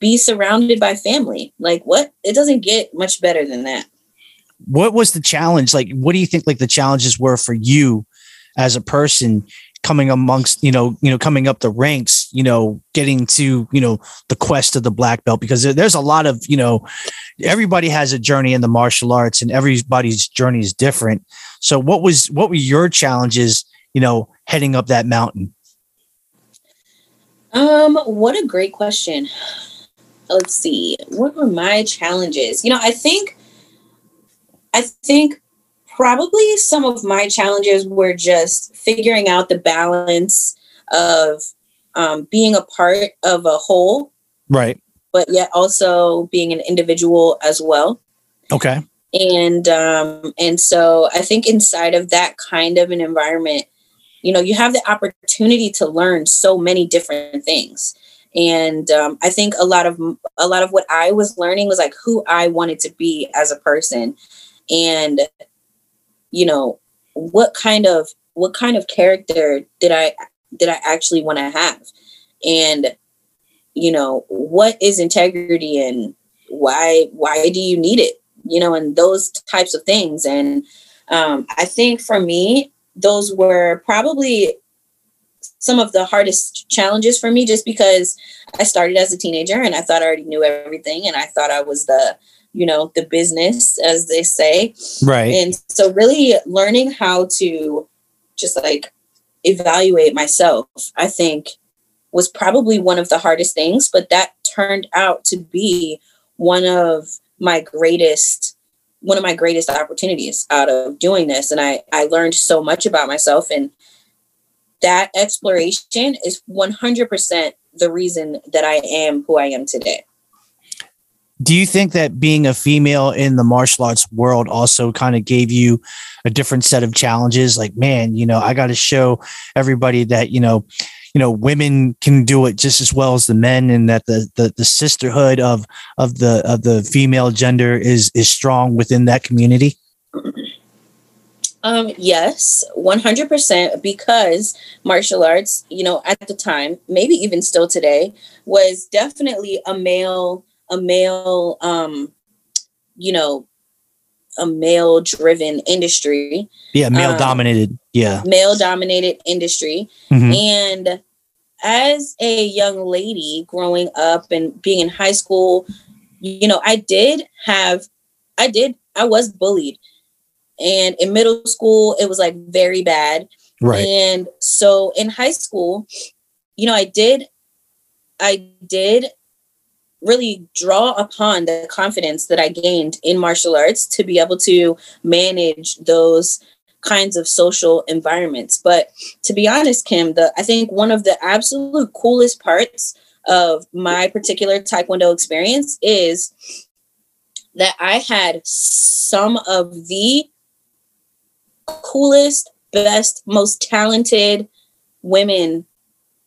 [SPEAKER 4] be surrounded by family like what it doesn't get much better than that
[SPEAKER 3] What was the challenge? Like what do you think like the challenges were for you as a person coming amongst, you know, you know, coming up the ranks, you know, getting to, you know, the quest of the black belt because there's a lot of, you know, everybody has a journey in the martial arts and everybody's journey is different. So what was what were your challenges, you know, heading up that mountain?
[SPEAKER 4] um what a great question let's see what were my challenges you know i think i think probably some of my challenges were just figuring out the balance of um, being a part of a whole
[SPEAKER 3] Right.
[SPEAKER 4] but yet also being an individual as well
[SPEAKER 3] Okay.
[SPEAKER 4] and um and so i think inside of that kind of an environment you know you have the opportunity to learn so many different things and um, i think a lot of a lot of what i was learning was like who i wanted to be as a person and you know what kind of what kind of character did i did i actually want to have? And you know what is integrity and why why do you need it? You know and those types of things. And um, i think for me those were probably some of the hardest challenges for me just because i started as a teenager and i thought i already knew everything and i thought i was the you know the business as they say.
[SPEAKER 3] Right.
[SPEAKER 4] and so really learning how to just like evaluate myself i think was probably one of the hardest things but that turned out to be one of my greatest one of my greatest opportunities out of doing this. And i i learned so much about myself and that exploration is 100% the reason that i am who i am today
[SPEAKER 3] do you think that being a female in the martial arts world also kind of gave you a different set of challenges? Like man you know i got to show everybody that you know you know women can do it just as well as the men and that the the, the sisterhood of of the of the female gender is is strong within that community?
[SPEAKER 4] Um, yes, 100% because martial arts, you know, at the time, maybe even still today, was definitely a male, a male, um, you know, a male driven industry,
[SPEAKER 3] yeah male
[SPEAKER 4] Um,
[SPEAKER 3] dominated yeah
[SPEAKER 4] male dominated industry.
[SPEAKER 3] Mhm.
[SPEAKER 4] And as a young lady growing up and being in high school, you know, I did have, I did, I was bullied. And in middle school, it was like very bad.
[SPEAKER 3] right
[SPEAKER 4] And so in high school, you know, I did, I did really draw upon the confidence that I gained in martial arts to be able to manage those kinds of social environments. But to be honest, Kim, the I think one of the absolute coolest parts of my particular Taekwondo experience is that I had some of the coolest, best, most talented women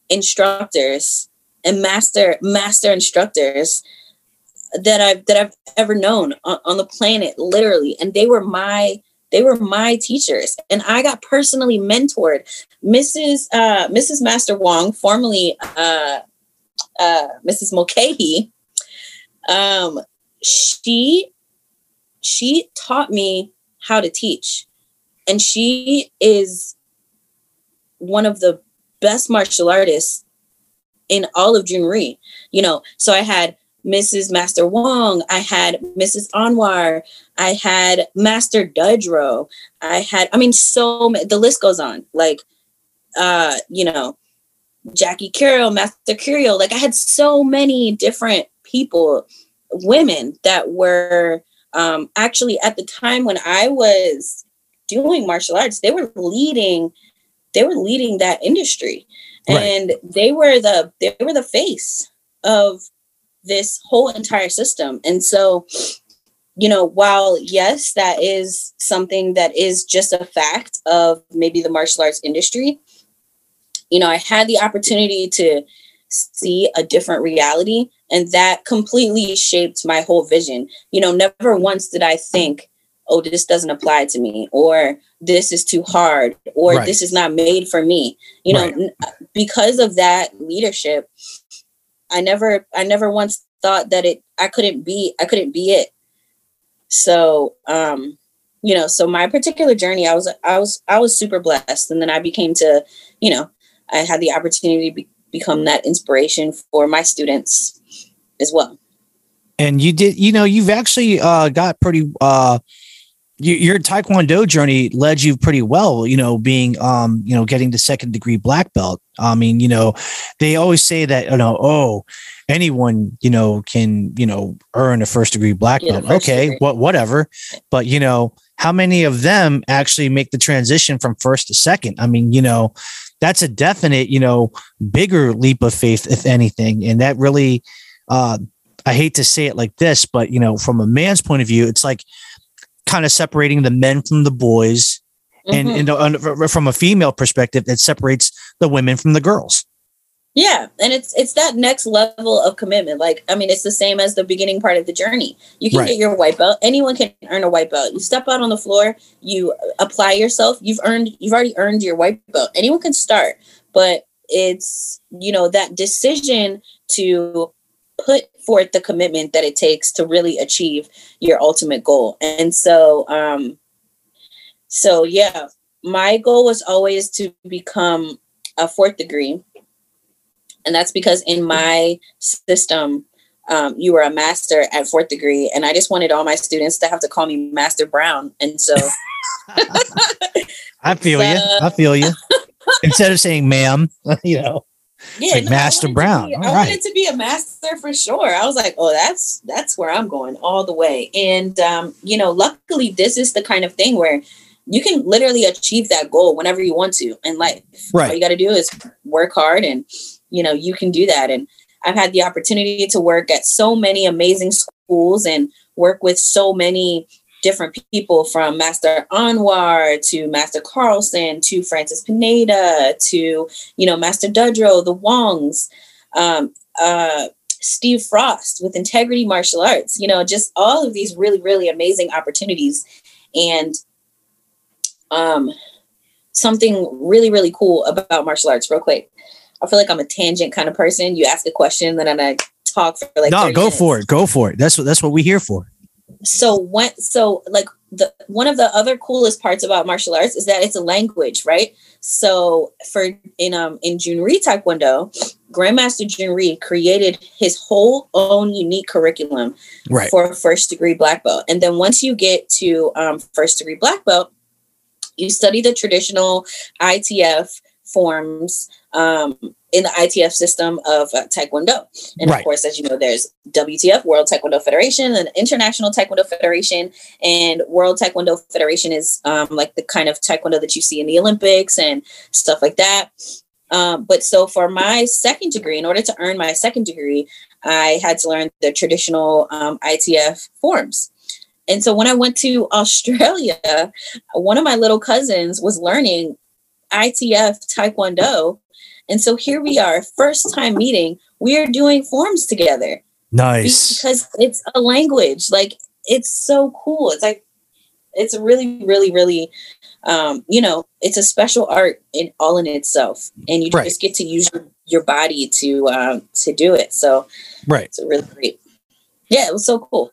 [SPEAKER 4] instructors and master master instructors that I've that I've ever known on, on the planet, literally. And they were my they were my teachers, and I got personally mentored. Mrs. Uh, Mrs. Master Wong, formerly uh, uh, Mrs. Mulcahy, um, she she taught me how to teach, and she is one of the best martial artists in all of Jhoon Rhee. You know, so I had Mrs. Master Wong, I had Mrs. Anwar, I had Master Dudro, I had, I mean, so the list goes on. Like, uh, you know, Jackie Curiel, Master Curiel. Like, I had so many different people, women that were um, actually at the time when I was doing martial arts, they were leading, they were leading that industry.
[SPEAKER 3] Right.
[SPEAKER 4] and they were the they were the face of this whole entire system. And so you know while yes that is something that is just a fact of maybe the martial arts industry you know i had the opportunity to see a different reality and that completely shaped my whole vision. You know never once did i think oh this doesn't apply to me or this is too hard or
[SPEAKER 3] Right.
[SPEAKER 4] this is not made for me you know
[SPEAKER 3] Right.
[SPEAKER 4] because of that leadership i never i never once thought that it i couldn't be i couldn't be it so um you know so my particular journey i was i was i was super blessed and then i became to you know i had the opportunity to be, become that inspiration for my students as well
[SPEAKER 3] and you did you know you've actually uh got pretty uh you, your taekwondo journey led you pretty well you know being um you know getting the second degree black belt i mean you know they always say that you know oh anyone you know can you know earn a first degree black
[SPEAKER 4] Get
[SPEAKER 3] belt okay
[SPEAKER 4] degree.
[SPEAKER 3] what whatever but you know how many of them actually make the transition from first to second i mean you know that's a definite you know bigger leap of faith if anything and that really uh I hate to say it like this, but you know, from a man's point of view, it's like kind of separating the men from the boys, and
[SPEAKER 4] Mhm.
[SPEAKER 3] and uh, from a female perspective, it separates the women from the girls.
[SPEAKER 4] Yeah, and it's it's that next level of commitment. Like, I mean, it's the same as the beginning part of the journey. You can
[SPEAKER 3] Right.
[SPEAKER 4] get your white belt. Anyone can earn a white belt. You step out on the floor, you apply yourself. You've earned. You've already earned your white belt. Anyone can start, but it's you know that decision to put forth the commitment that it takes to really achieve your ultimate goal. And so, um, so yeah, my goal was always to become a fourth degree and that's because in my system um, you were a master at fourth degree and i just wanted all my students to have to call me master brown and so
[SPEAKER 3] I feel you. I feel you. Instead of saying "ma'am," you know,
[SPEAKER 4] yeah
[SPEAKER 3] like
[SPEAKER 4] I
[SPEAKER 3] Master Brown.
[SPEAKER 4] be- i
[SPEAKER 3] right.
[SPEAKER 4] wanted to be a master for sure. I was like oh that's that's where i'm going all the way. And um, you know luckily this is the kind of thing where you can literally achieve that goal whenever you want to in life. All you got to do is work hard and you know you can do that. And i've had the opportunity to work at so many amazing schools and work with so many different people from Master Anwar to Master Carlson to Francis Pineda to, you know, Master Dudro, the Wongs, um, uh, Steve Frost with Integrity Martial Arts, you know, just all of these really, really amazing opportunities. And um, something really, really cool about martial arts, real quick. I feel like I'm a tangent kind of person. You ask a question, then I talk for like
[SPEAKER 3] no, go
[SPEAKER 4] minutes.
[SPEAKER 3] for it, go for it. That's what that's what we're here for.
[SPEAKER 4] So when so like the one of the other coolest parts about martial arts is that it's a language, right? So for in um in Jhoon Rhee Taekwondo, Grandmaster Jhoon Rhee created his whole own unique curriculum
[SPEAKER 3] right.
[SPEAKER 4] for first degree black belt. And then once you get to um, first degree black belt, you study the traditional ITF forms um, in the ITF system of uh, Taekwondo. And
[SPEAKER 3] Right.
[SPEAKER 4] of course, as you know, there's WTF, World Taekwondo Federation, and International Taekwondo Federation. And World Taekwondo Federation is um, like the kind of Taekwondo that you see in the Olympics and stuff like that. Um, but so for my second degree, in order to earn my second degree, I had to learn the traditional um, ITF forms. And so when I went to Australia, one of my little cousins was learning ITF Taekwondo. And so here we are, first time meeting. We are doing forms together
[SPEAKER 3] Nice.
[SPEAKER 4] because it's a language. Like it's so cool. It's like it's really, really, really, um, you know, it's a special art in all in itself, and you
[SPEAKER 3] Right.
[SPEAKER 4] just get to use your, your body to um, to do it. So
[SPEAKER 3] Right.
[SPEAKER 4] it's really great. Yeah, it was so cool.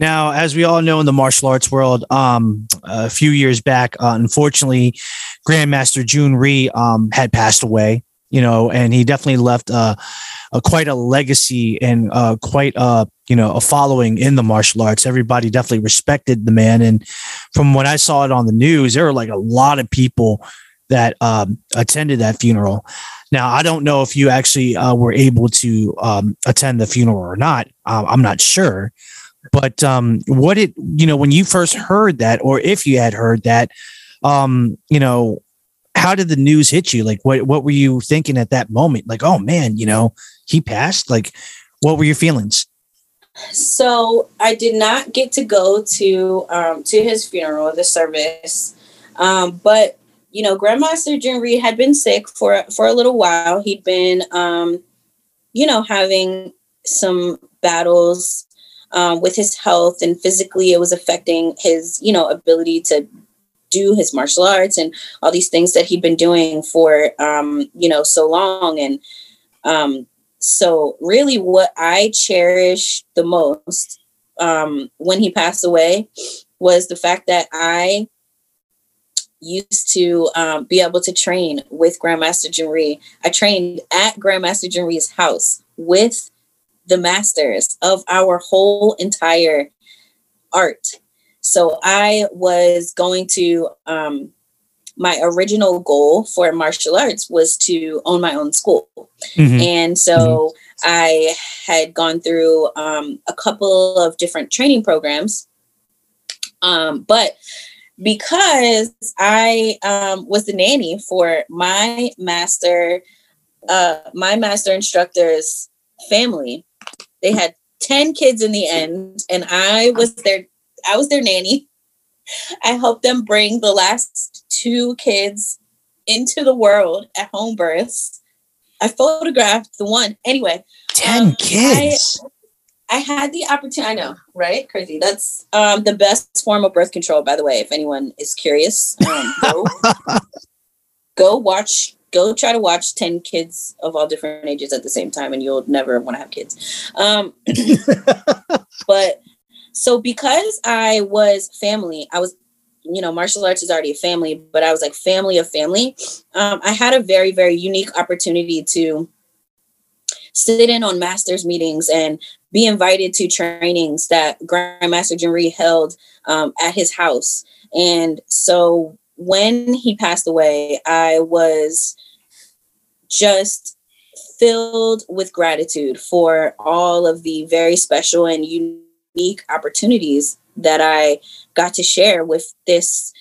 [SPEAKER 3] Now, as we all know in the martial arts world, um, a few years back, uh, unfortunately, Grandmaster Jhoon Rhee um, had passed away. You know, and he definitely left uh, a quite a legacy and uh, quite a you know a following in the martial arts. Everybody definitely respected the man, and from when I saw it on the news, there were like a lot of people that um, attended that funeral. Now, I don't know if you actually uh, were able to um, attend the funeral or not. Um, I'm not sure but um what did you know when you first heard that or if you had heard that um you know how did the news hit you? Like what what were you thinking at that moment? Like oh man you know he passed? Like what were your feelings?
[SPEAKER 4] So I did not get to go to um, to his funeral, the service, um, but you know, Grandmaster Rhee had been sick for for a little while. He'd been, um, you know, having some battles um, with his health, and physically, it was affecting his, you know, ability to do his martial arts and all these things that he'd been doing for, um, you know, so long, and um, so really what i cherish the most um, when he passed away was the fact that i used to um, be able to train with grandmaster Jhoon Rhee. i trained at grandmaster Jhoon Rhee's house with the masters of our whole entire art so i was going to um, my original goal for martial arts was to own my own school
[SPEAKER 3] Mhm.
[SPEAKER 4] and so I had gone through um, a couple of different training programs. Um, but because I um, was the nanny for my master, uh, my master instructor's family, they had 10 kids in the end, and I was their I was their nanny. I helped them bring the last two kids into the world at home births. I photographed the one. Anyway,
[SPEAKER 3] 10
[SPEAKER 4] Um,
[SPEAKER 3] kids
[SPEAKER 4] I had the opportunity. I know, right? Crazy. That's um, the best form of birth control, by the way. If anyone is curious, um, go, go watch. Go try to watch ten kids of all different ages at the same time, and you'll never want to have kids. Um, but so because I was family, I was, you know, martial arts is already a family, but I was like family of family. Um, I had a very, very unique opportunity to sit in on masters meetings and be invited to trainings that Grandmaster Jhoon Rhee held um, at his house. And so when he passed away, I was just filled with gratitude for all of the very special and unique opportunities that I got to share with this,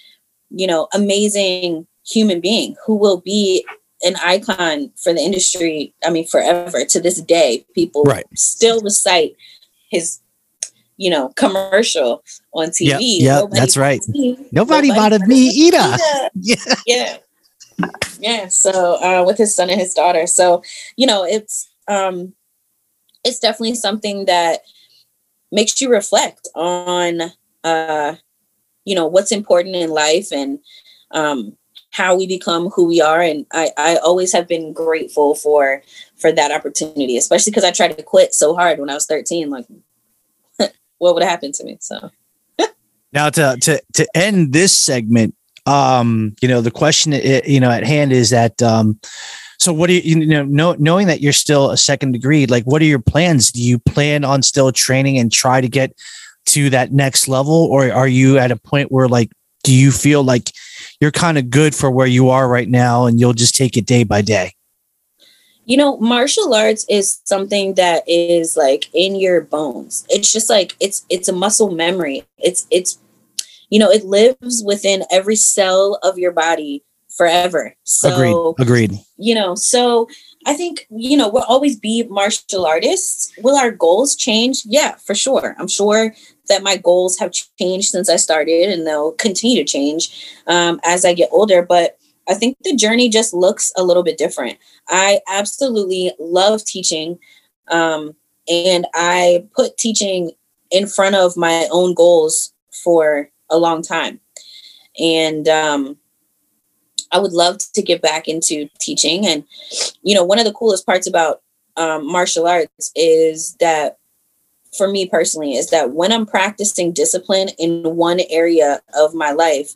[SPEAKER 4] you know, amazing human being who will be an icon for the industry. I mean, forever to this day, people
[SPEAKER 3] Right.
[SPEAKER 4] still recite his you know, commercial on TV.
[SPEAKER 3] Yeah, yep, that's right.
[SPEAKER 4] me.
[SPEAKER 3] Nobody bothered me either. Yeah.
[SPEAKER 4] Yeah. Yeah. So uh, with his son and his daughter. So, you know, it's um it's definitely something that makes you reflect on uh you know what's important in life and um how we become who we are. And i i always have been grateful for for that opportunity especially because i tried to quit so hard when i was 13 like what would have happened to me? So.
[SPEAKER 3] Now to to to end this segment, um, you know, the question you know at hand is that um so what do you you know know, knowing that you're still a second degree, like what are your plans? Do you plan on still training and try to get to that next level or are you at a point where like do you feel like you're kind of good for where you are right now and you'll just take it day by day?
[SPEAKER 4] you know martial arts is something that is like in your bones it's just like it's it's a muscle memory it's it's you know it lives within every cell of your body forever. So
[SPEAKER 3] agreed. Agreed.
[SPEAKER 4] you know so i think you know we'll always be martial artists. Will our goals change? Yeah for sure. I'm sure that my goals have changed since i started and they'll continue to change um, as i get older but i think the journey just looks a little bit different. I absolutely love teaching um, and i put teaching in front of my own goals for a long time. And um, I would love to get back into teaching. And, you know, one of the coolest parts about um, martial arts is that, for me personally, is that when I'm practicing discipline in one area of my life,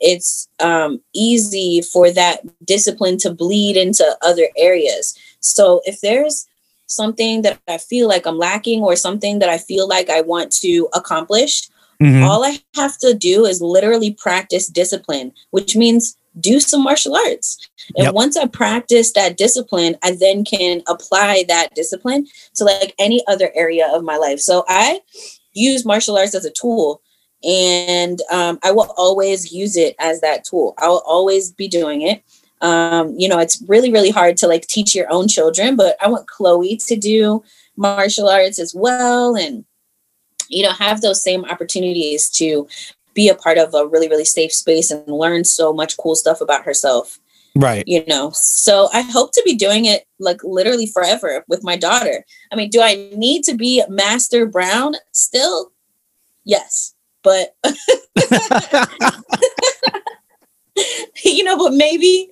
[SPEAKER 4] it's um, easy for that discipline to bleed into other areas. So if there's something that I feel like I'm lacking or something that I feel like I want to accomplish,
[SPEAKER 3] Mhm.
[SPEAKER 4] all I have to do is literally practice discipline, which means do some martial arts. And
[SPEAKER 3] Yep.
[SPEAKER 4] once I practice that discipline, I then can apply that discipline to like any other area of my life. So I use martial arts as a tool and um, I will always use it as that tool. I will always be doing it. Um, you know, it's really, really hard to like teach your own children, but I want Chloe to do martial arts as well. And you know have those same opportunities to be a part of a really really safe space and learn so much cool stuff about herself
[SPEAKER 3] Right.
[SPEAKER 4] you know? So i hope to be doing it like literally forever with my daughter. I mean do i need to be master brown still? Yes but you know but maybe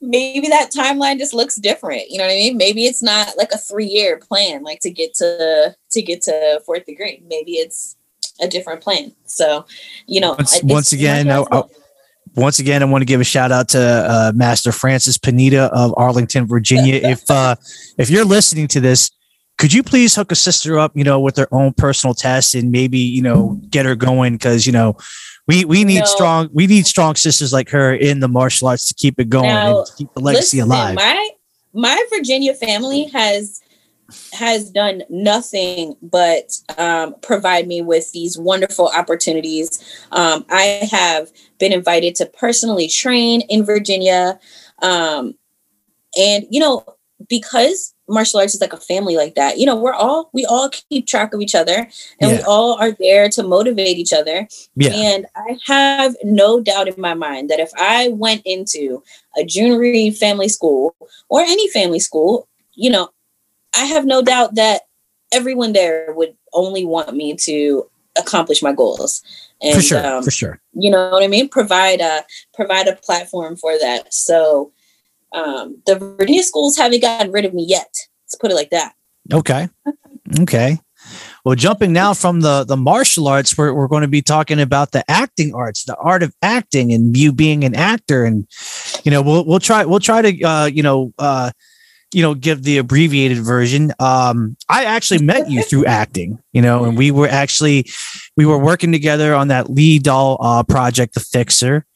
[SPEAKER 4] maybe that timeline just looks different you know what i mean? Maybe it's not like a three year plan like to get to to get to fourth degree. Maybe it's a different plan so you know
[SPEAKER 3] Once- once again,
[SPEAKER 4] martial
[SPEAKER 3] I- once again, I want to give a shout out to uh, Master Francis Pineda of Arlington, Virginia. if uh, if you're listening to this, could you please hook a sister up, you know, with her own personal test and maybe you know get her going because you know we we need
[SPEAKER 4] No.
[SPEAKER 3] strong we need strong sisters like her in the martial arts to keep it going
[SPEAKER 4] Now,
[SPEAKER 3] and to keep the legacy
[SPEAKER 4] Listen,
[SPEAKER 3] alive.
[SPEAKER 4] My my Virginia family has has done nothing but um, provide me with these wonderful opportunities. Um, I have been invited to personally train in Virginia, um, and you know because martial arts is like a family like that. You know, we're all we all keep track of each other, and we all are there to motivate each other.
[SPEAKER 3] yeah,
[SPEAKER 4] And I have no doubt in my mind that if I went into a Jhoon Rhee family school or any family school, you know, I have no doubt that everyone there would only want me to accomplish my goals. And
[SPEAKER 3] for sure,
[SPEAKER 4] um,
[SPEAKER 3] for sure.
[SPEAKER 4] you know what I mean? Provide a provide a platform for that. So um, the Virginia schools haven't gotten rid of me yet. Let's put it like that.
[SPEAKER 3] Okay. Okay. Well, jumping now from the the martial arts, we're we're going to be talking about the acting arts, the art of acting, and you being an actor. And you know, we'll we'll try we'll try to uh, you know uh, you know give the abbreviated version. Um, I actually met you through acting, you know, and we were actually we were working together on that Lee Dahl uh, project, The Fixer.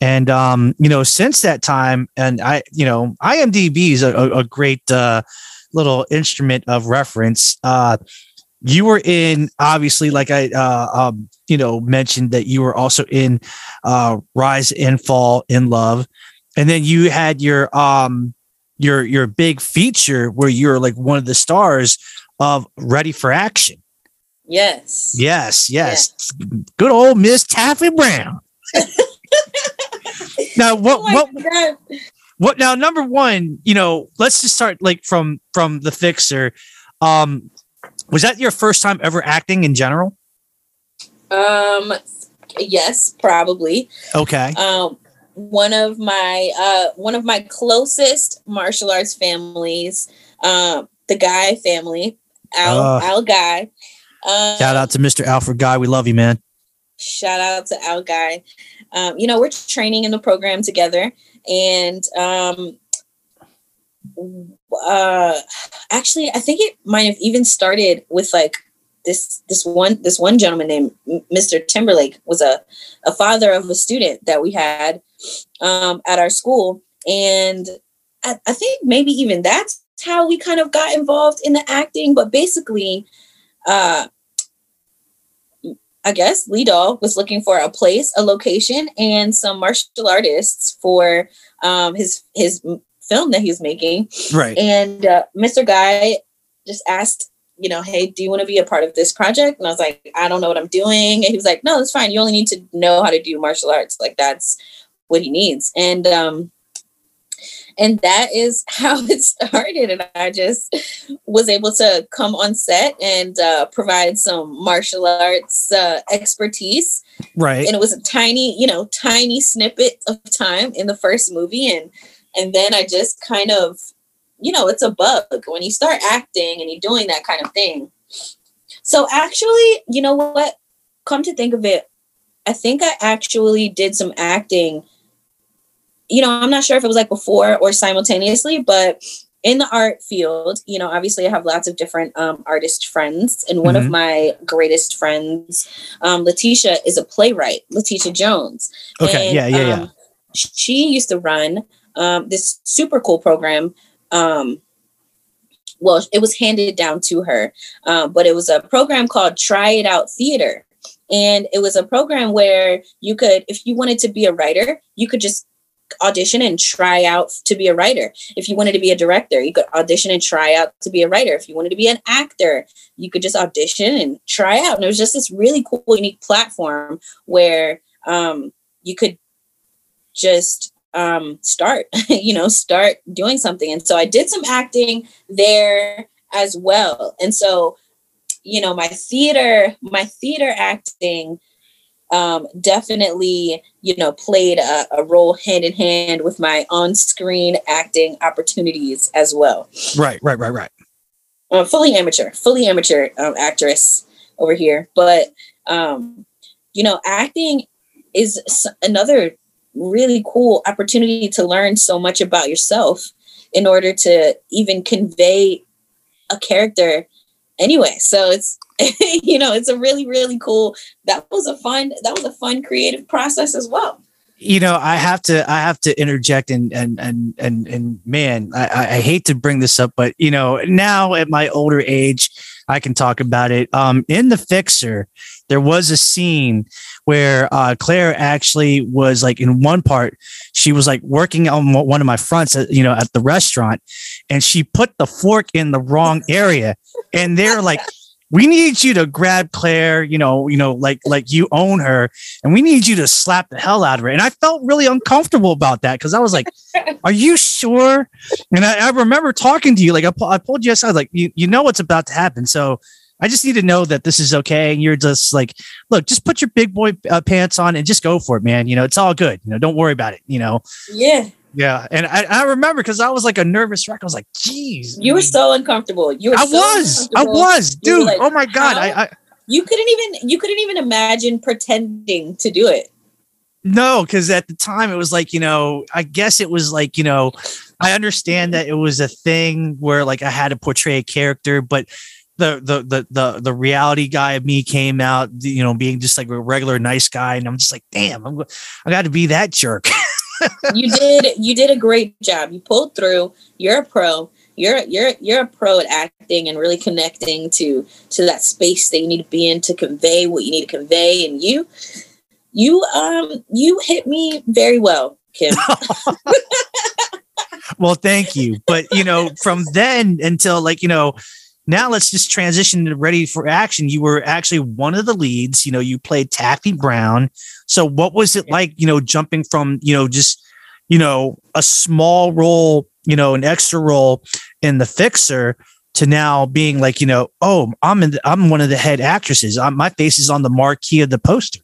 [SPEAKER 3] And um, you know, since that time, and I, you know, IMDb is a, a, great uh, little instrument of reference. Uh, you were in obviously, like I, uh, um, you know, mentioned that you were also in uh, Rise and Fall in Love, and then you had your um, your your big feature where you're like one of the stars of Ready for Action.
[SPEAKER 4] Yes.
[SPEAKER 3] Yes, yes. Good old Miss Taffy Brown. now what
[SPEAKER 4] Oh
[SPEAKER 3] what
[SPEAKER 4] God.
[SPEAKER 3] what now number one, you know, let's just start like from from the fixer. Um was that your first time ever acting in general?
[SPEAKER 4] Um, yes, probably.
[SPEAKER 3] Okay.
[SPEAKER 4] Um, one of my uh one of my closest martial arts families, um, the Guy family, Al
[SPEAKER 3] Uh.
[SPEAKER 4] Al Guy. Um,
[SPEAKER 3] Shout out to Mr. Alfred Guy. We love you, man.
[SPEAKER 4] shout out to Al Guy. Um, you know, we're training in the program together, and um, uh, actually, I think it might have even started with like this this one this one gentleman named Mr. Timberlake was a a father of a student that we had um, at our school, and I, I think maybe even that's how we kind of got involved in the acting. But basically, uh, I guess Lee Dahl was looking for a place, a location, and some martial artists for um, his his film that he was making.
[SPEAKER 3] Right.
[SPEAKER 4] And uh, Mr. Guy just asked, you know, hey, do you want to be a part of this project? And I was like, I don't know what I'm doing. And he was like, no, it's fine. You only need to know how to do martial arts. Like that's what he needs. And um, and that is how it started. And I just was able to come on set and uh, provide some martial arts uh, expertise.
[SPEAKER 3] Right.
[SPEAKER 4] And it was a tiny, you know, tiny snippet of time in the first movie, and and then I just kind of, you know, it's a bug when you start acting and you're doing that kind of thing. So actually, you know what? Come to think of it, I think I actually did some acting you know, I'm not sure if it was like before or simultaneously, but in the art field, you know, obviously I have lots of different um, artist friends, and one of
[SPEAKER 3] Mhm.
[SPEAKER 4] my greatest friends, um, Letitia, is a playwright, Letitia Jones.
[SPEAKER 3] Okay.
[SPEAKER 4] And,
[SPEAKER 3] yeah, yeah, yeah.
[SPEAKER 4] um, She used to run um, this super cool program. Um, well, it was handed down to her, um, but it was a program called Try It Out Theater. And it was a program where you could, if you wanted to be a writer, you could just audition and try out to be a writer. If you wanted to be a director, you could audition and try out to be a writer. If you wanted to be an actor, you could just audition and try out. And it was just this really cool, unique platform where um, you could just um, start, you know, start doing something. And so I did some acting there as well. And so, you know, my theater, my theater acting um, definitely, you know, played a, a role hand in hand with my on-screen acting opportunities as well.
[SPEAKER 3] Right, right, right, right.
[SPEAKER 4] Uh, fully amateur, fully amateur um, actress over here, but um, you know, acting is another really cool opportunity to learn so much about yourself in order to even convey a character anyway so it's you know it's a really really cool that was a fun that was a fun creative process as well.
[SPEAKER 3] You know i have to i have to interject and and and and, and man I, I hate to bring this up but you know now at my older age i can talk about it. Um in the fixer there was a scene where uh claire actually was like in one part she was like working on one of my fronts at, you know at the restaurant and she put the fork in the wrong area and they're like we need you to grab Claire, you know, you know, like like you own her, and we need you to slap the hell out of her. And I felt really uncomfortable about that because I was like, "Are you sure?" And I, I remember talking to you, like I, pu- I pulled you aside, like you you know what's about to happen, so I just need to know that this is okay. And you're just like, look, just put your big boy uh, pants on and just go for it, man. You know, it's all good. You know, don't worry about it. You know,
[SPEAKER 4] yeah
[SPEAKER 3] yeah. And I, I remember because I was like a nervous wreck. I was like, "Geez,
[SPEAKER 4] you were so uncomfortable you were
[SPEAKER 3] I
[SPEAKER 4] so
[SPEAKER 3] was, I was, dude.
[SPEAKER 4] like,
[SPEAKER 3] oh my god,
[SPEAKER 4] how?
[SPEAKER 3] I, I
[SPEAKER 4] you couldn't even you couldn't even imagine pretending to do it
[SPEAKER 3] No, because at the time it was like, you know, I guess it was like, you know, I understand that it was a thing where like I had to portray a character, but the the the the the reality guy of me came out, you know, being just like a regular nice guy, and I'm just like, damn, I'm I got to be that jerk.
[SPEAKER 4] you did you did a great job. You pulled through. You're a pro. You're you're you're a pro at acting and really connecting to to that space that you need to be in to convey what you need to convey. And you you um you hit me very well kim.
[SPEAKER 3] Well, thank you, but you know, from then until like you know, now let's just transition to ready for action. You were actually one of the leads. You know, you played Taffy Brown. So what was it like? You know, jumping from you know just you know a small role, you know, an extra role in The Fixer to now being like you know, oh, I'm in. The, I'm one of the head actresses. I'm, my face is on the marquee of the poster.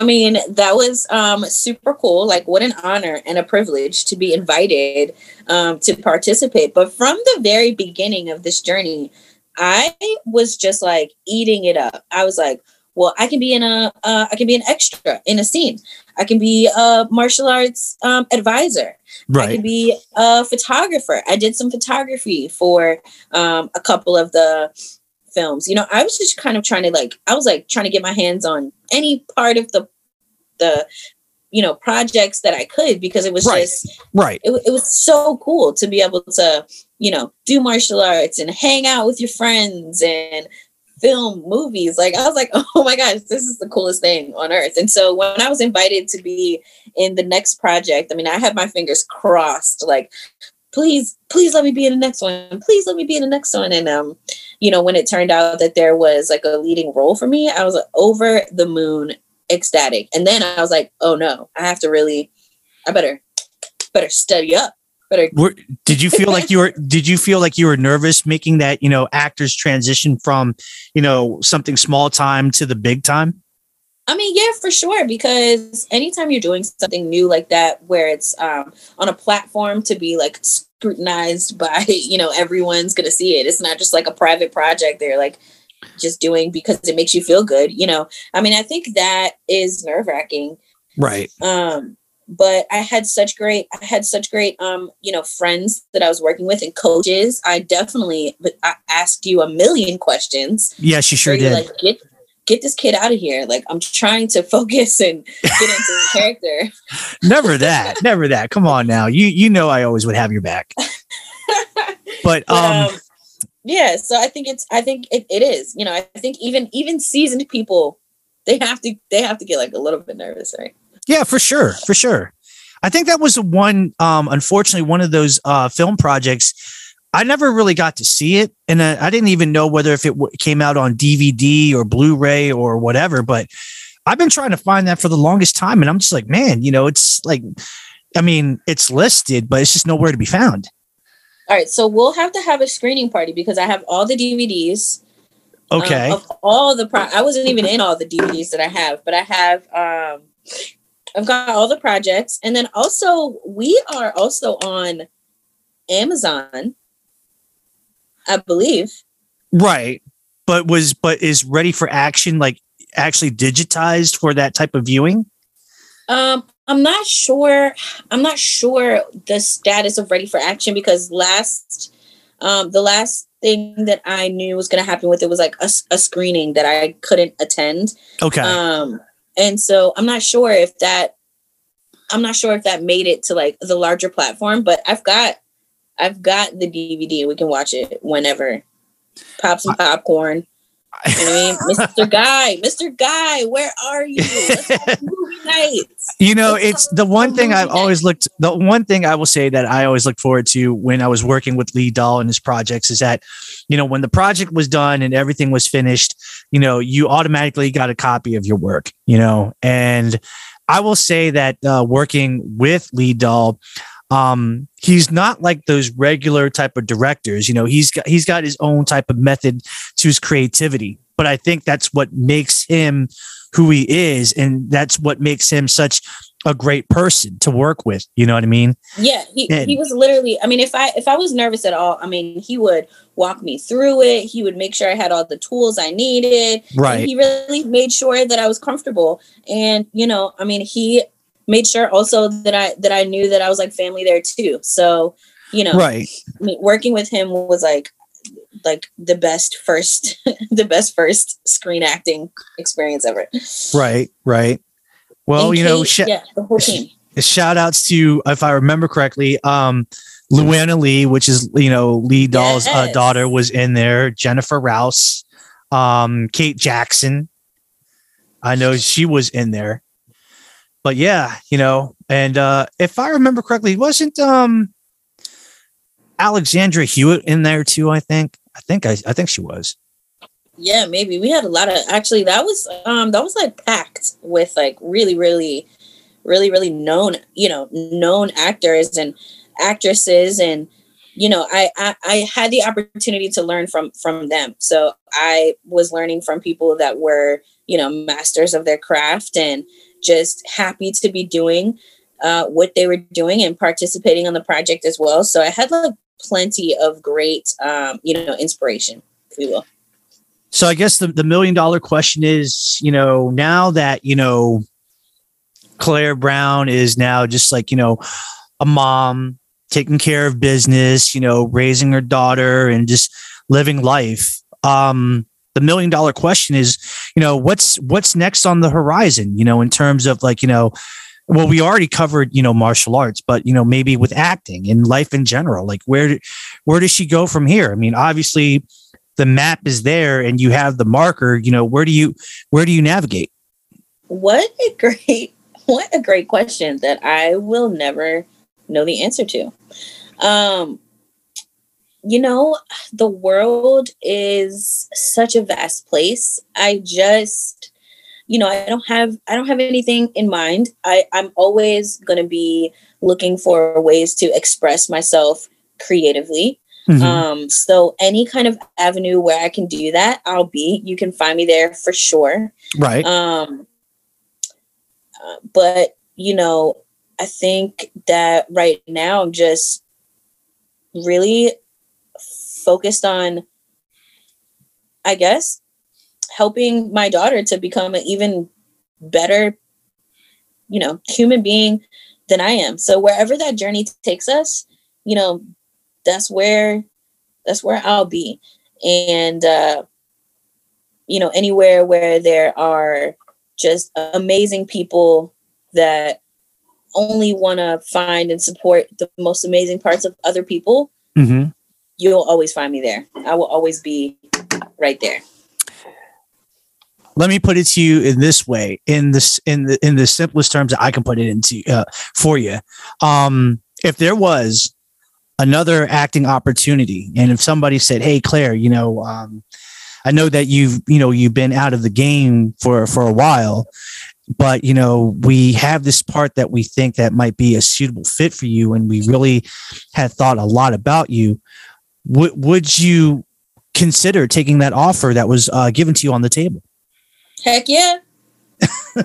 [SPEAKER 4] I mean, that was um, super cool. Like, what an honor and a privilege to be invited um, to participate. But from the very beginning of this journey, I was just like eating it up. I was like, well, I can be in a, uh, I can be an extra in a scene. I can be a martial arts um, advisor.
[SPEAKER 3] Right.
[SPEAKER 4] I can be a photographer. I did some photography for um, a couple of the films. You know, I was just kind of trying to like, I was like trying to get my hands on any part of the the you know projects that I could because it was
[SPEAKER 3] Right.
[SPEAKER 4] just
[SPEAKER 3] Right.
[SPEAKER 4] it, it was so cool to be able to you know do martial arts and hang out with your friends and film movies like i was like oh my gosh this is the coolest thing on earth and so when i was invited to be in the next project i mean i had my fingers crossed like please please let me be in the next one please let me be in the next one and um you know when it turned out that there was like a leading role for me i was like, over the moon ecstatic. And then i was like oh no i have to really i better better study up better
[SPEAKER 3] Were, did you feel like you were did you feel like you were nervous making that you know actors transition from you know something small time to the big time
[SPEAKER 4] I mean, yeah, for sure. Because anytime you're doing something new like that, where it's um, on a platform to be like scrutinized by, you know, everyone's gonna see it. It's not just like a private project. They're like just doing because it makes you feel good. You know, I mean, I think that is nerve wracking.
[SPEAKER 3] right
[SPEAKER 4] Um, but I had such great, I had such great, um, you know, friends that I was working with and coaches. I definitely, but I asked you a million questions
[SPEAKER 3] yes you sure did
[SPEAKER 4] Like, get get this kid out of here. Like I'm trying to focus and get into the character.
[SPEAKER 3] never that never that come on now you you know i always would have your back but um
[SPEAKER 4] um, yeah, so I think it's I think it, it is. You know, I think even even seasoned people they have to they have to get like a little bit nervous, right?
[SPEAKER 3] Yeah, for sure, for sure. I think that was the one. Um, unfortunately, one of those uh, film projects. I never really got to see it, and uh, I didn't even know whether if it w- came out on DVD or Blu-ray or whatever. But I've been trying to find that for the longest time, and I'm just like, man, you know, it's like, I mean, it's listed, but it's just nowhere to be found.
[SPEAKER 4] All right, so we'll have to have a screening party because I have all the DVDs. um,
[SPEAKER 3] Okay,
[SPEAKER 4] of all the pro- I wasn't even in all the DVDs that I have, but I have um I've got all the projects and then also we are also on Amazon I believe.
[SPEAKER 3] right. But was but is ready for action like actually digitized for that type of viewing?
[SPEAKER 4] Um I'm not sure I'm not sure the status of Ready for Action because last um the last thing that I knew was going to happen with it was like a screening that I couldn't attend.
[SPEAKER 3] Okay,
[SPEAKER 4] Um, and so I'm not sure if that I'm not sure if that made it to like the larger platform, but I've got I've got the DVD. We can watch it whenever. Pop some popcorn. You know what I mean? Mr. Guy, Mr. Guy, where are you? Movie nights.
[SPEAKER 3] You know,
[SPEAKER 4] Let's
[SPEAKER 3] it's the one thing I've
[SPEAKER 4] night.
[SPEAKER 3] always looked. The one thing I will say that I always look forward to when I was working with Lee Dahl and his projects is that, you know, when the project was done and everything was finished, you know, you automatically got a copy of your work. You know, and I will say that uh, working with Lee Dahl, um, he's not like those regular type of directors. You know, he's got he's got his own type of method to his creativity. But I think that's what makes him who he is, and that's what makes him such a great person to work with. You know what I mean?
[SPEAKER 4] Yeah, he,
[SPEAKER 3] And-
[SPEAKER 4] he was literally. I mean, if I if I was nervous at all, I mean, he would walk me through it. He would make sure I had all the tools I needed. and
[SPEAKER 3] Right.
[SPEAKER 4] he really made sure that I was comfortable. And you know, I mean, he made sure also that I that I knew that I was like family there too. So you know,
[SPEAKER 3] Right.
[SPEAKER 4] I mean, working with him was like like the best first the best first screen acting experience ever.
[SPEAKER 3] Right. Right. Well,
[SPEAKER 4] And
[SPEAKER 3] you know, sh-
[SPEAKER 4] yeah, the whole team.
[SPEAKER 3] shout outs to, if I remember correctly, um, Luana Lee, which is, you know, Lee Dahl's uh, daughter was in there, Jennifer Rouse, um, Kate Jackson. I know she was in there. But yeah, you know, and uh if I remember correctly, wasn't um Alexandra Hewitt in there too, I think. I think I, I think she was.
[SPEAKER 4] Yeah, maybe we had a lot of actually that was um that was like packed with like really really really really known you know known actors and actresses and you know I, I i had the opportunity to learn from from them so i was learning from people that were you know masters of their craft and just happy to be doing uh, what they were doing and participating on the project as well so i had like plenty of great um, you know inspiration if we will
[SPEAKER 3] so I guess the, the million dollar question is, you know, now that, you know, Claire Brown is now just like, you know, a mom taking care of business, you know, raising her daughter and just living life. Um, the million dollar question is, you know, what's what's next on the horizon, you know, in terms of like, you know, well, we already covered, you know, martial arts, but you know, maybe with acting and life in general, like where where does she go from here? I mean, obviously the map is there and you have the marker, you know, where do you where do you navigate?
[SPEAKER 4] What a great what a great question that I will never know the answer to. Um you know, the world is such a vast place. I just you know, I don't have I don't have anything in mind. I I'm always going to be looking for ways to express myself creatively. Mm-hmm. Um, so any kind of avenue where I can do that, I'll be. You can find me there for sure.
[SPEAKER 3] Right.
[SPEAKER 4] Um, uh, but you know, I think that right now I'm just really focused on, I guess, helping my daughter to become an even better, you know, human being than I am. So wherever that journey takes us, you know, that's where that's where I'll be. And uh, you know, anywhere where there are just amazing people that only want to find and support the most amazing parts of other people, mm-hmm. You'll always find me there. I will always be right there.
[SPEAKER 3] Let me put it to you in this way, in this in the in the simplest terms that I can put it into uh, for you. Um, if there was another acting opportunity. And if somebody said, "Hey, Claire, you know, um, I know that you've you know you've been out of the game for for a while, but you know we have this part that we think that might be a suitable fit for you, and we really had thought a lot about you. Would would you consider taking that offer that was uh, given to you on the table?
[SPEAKER 4] Heck yeah.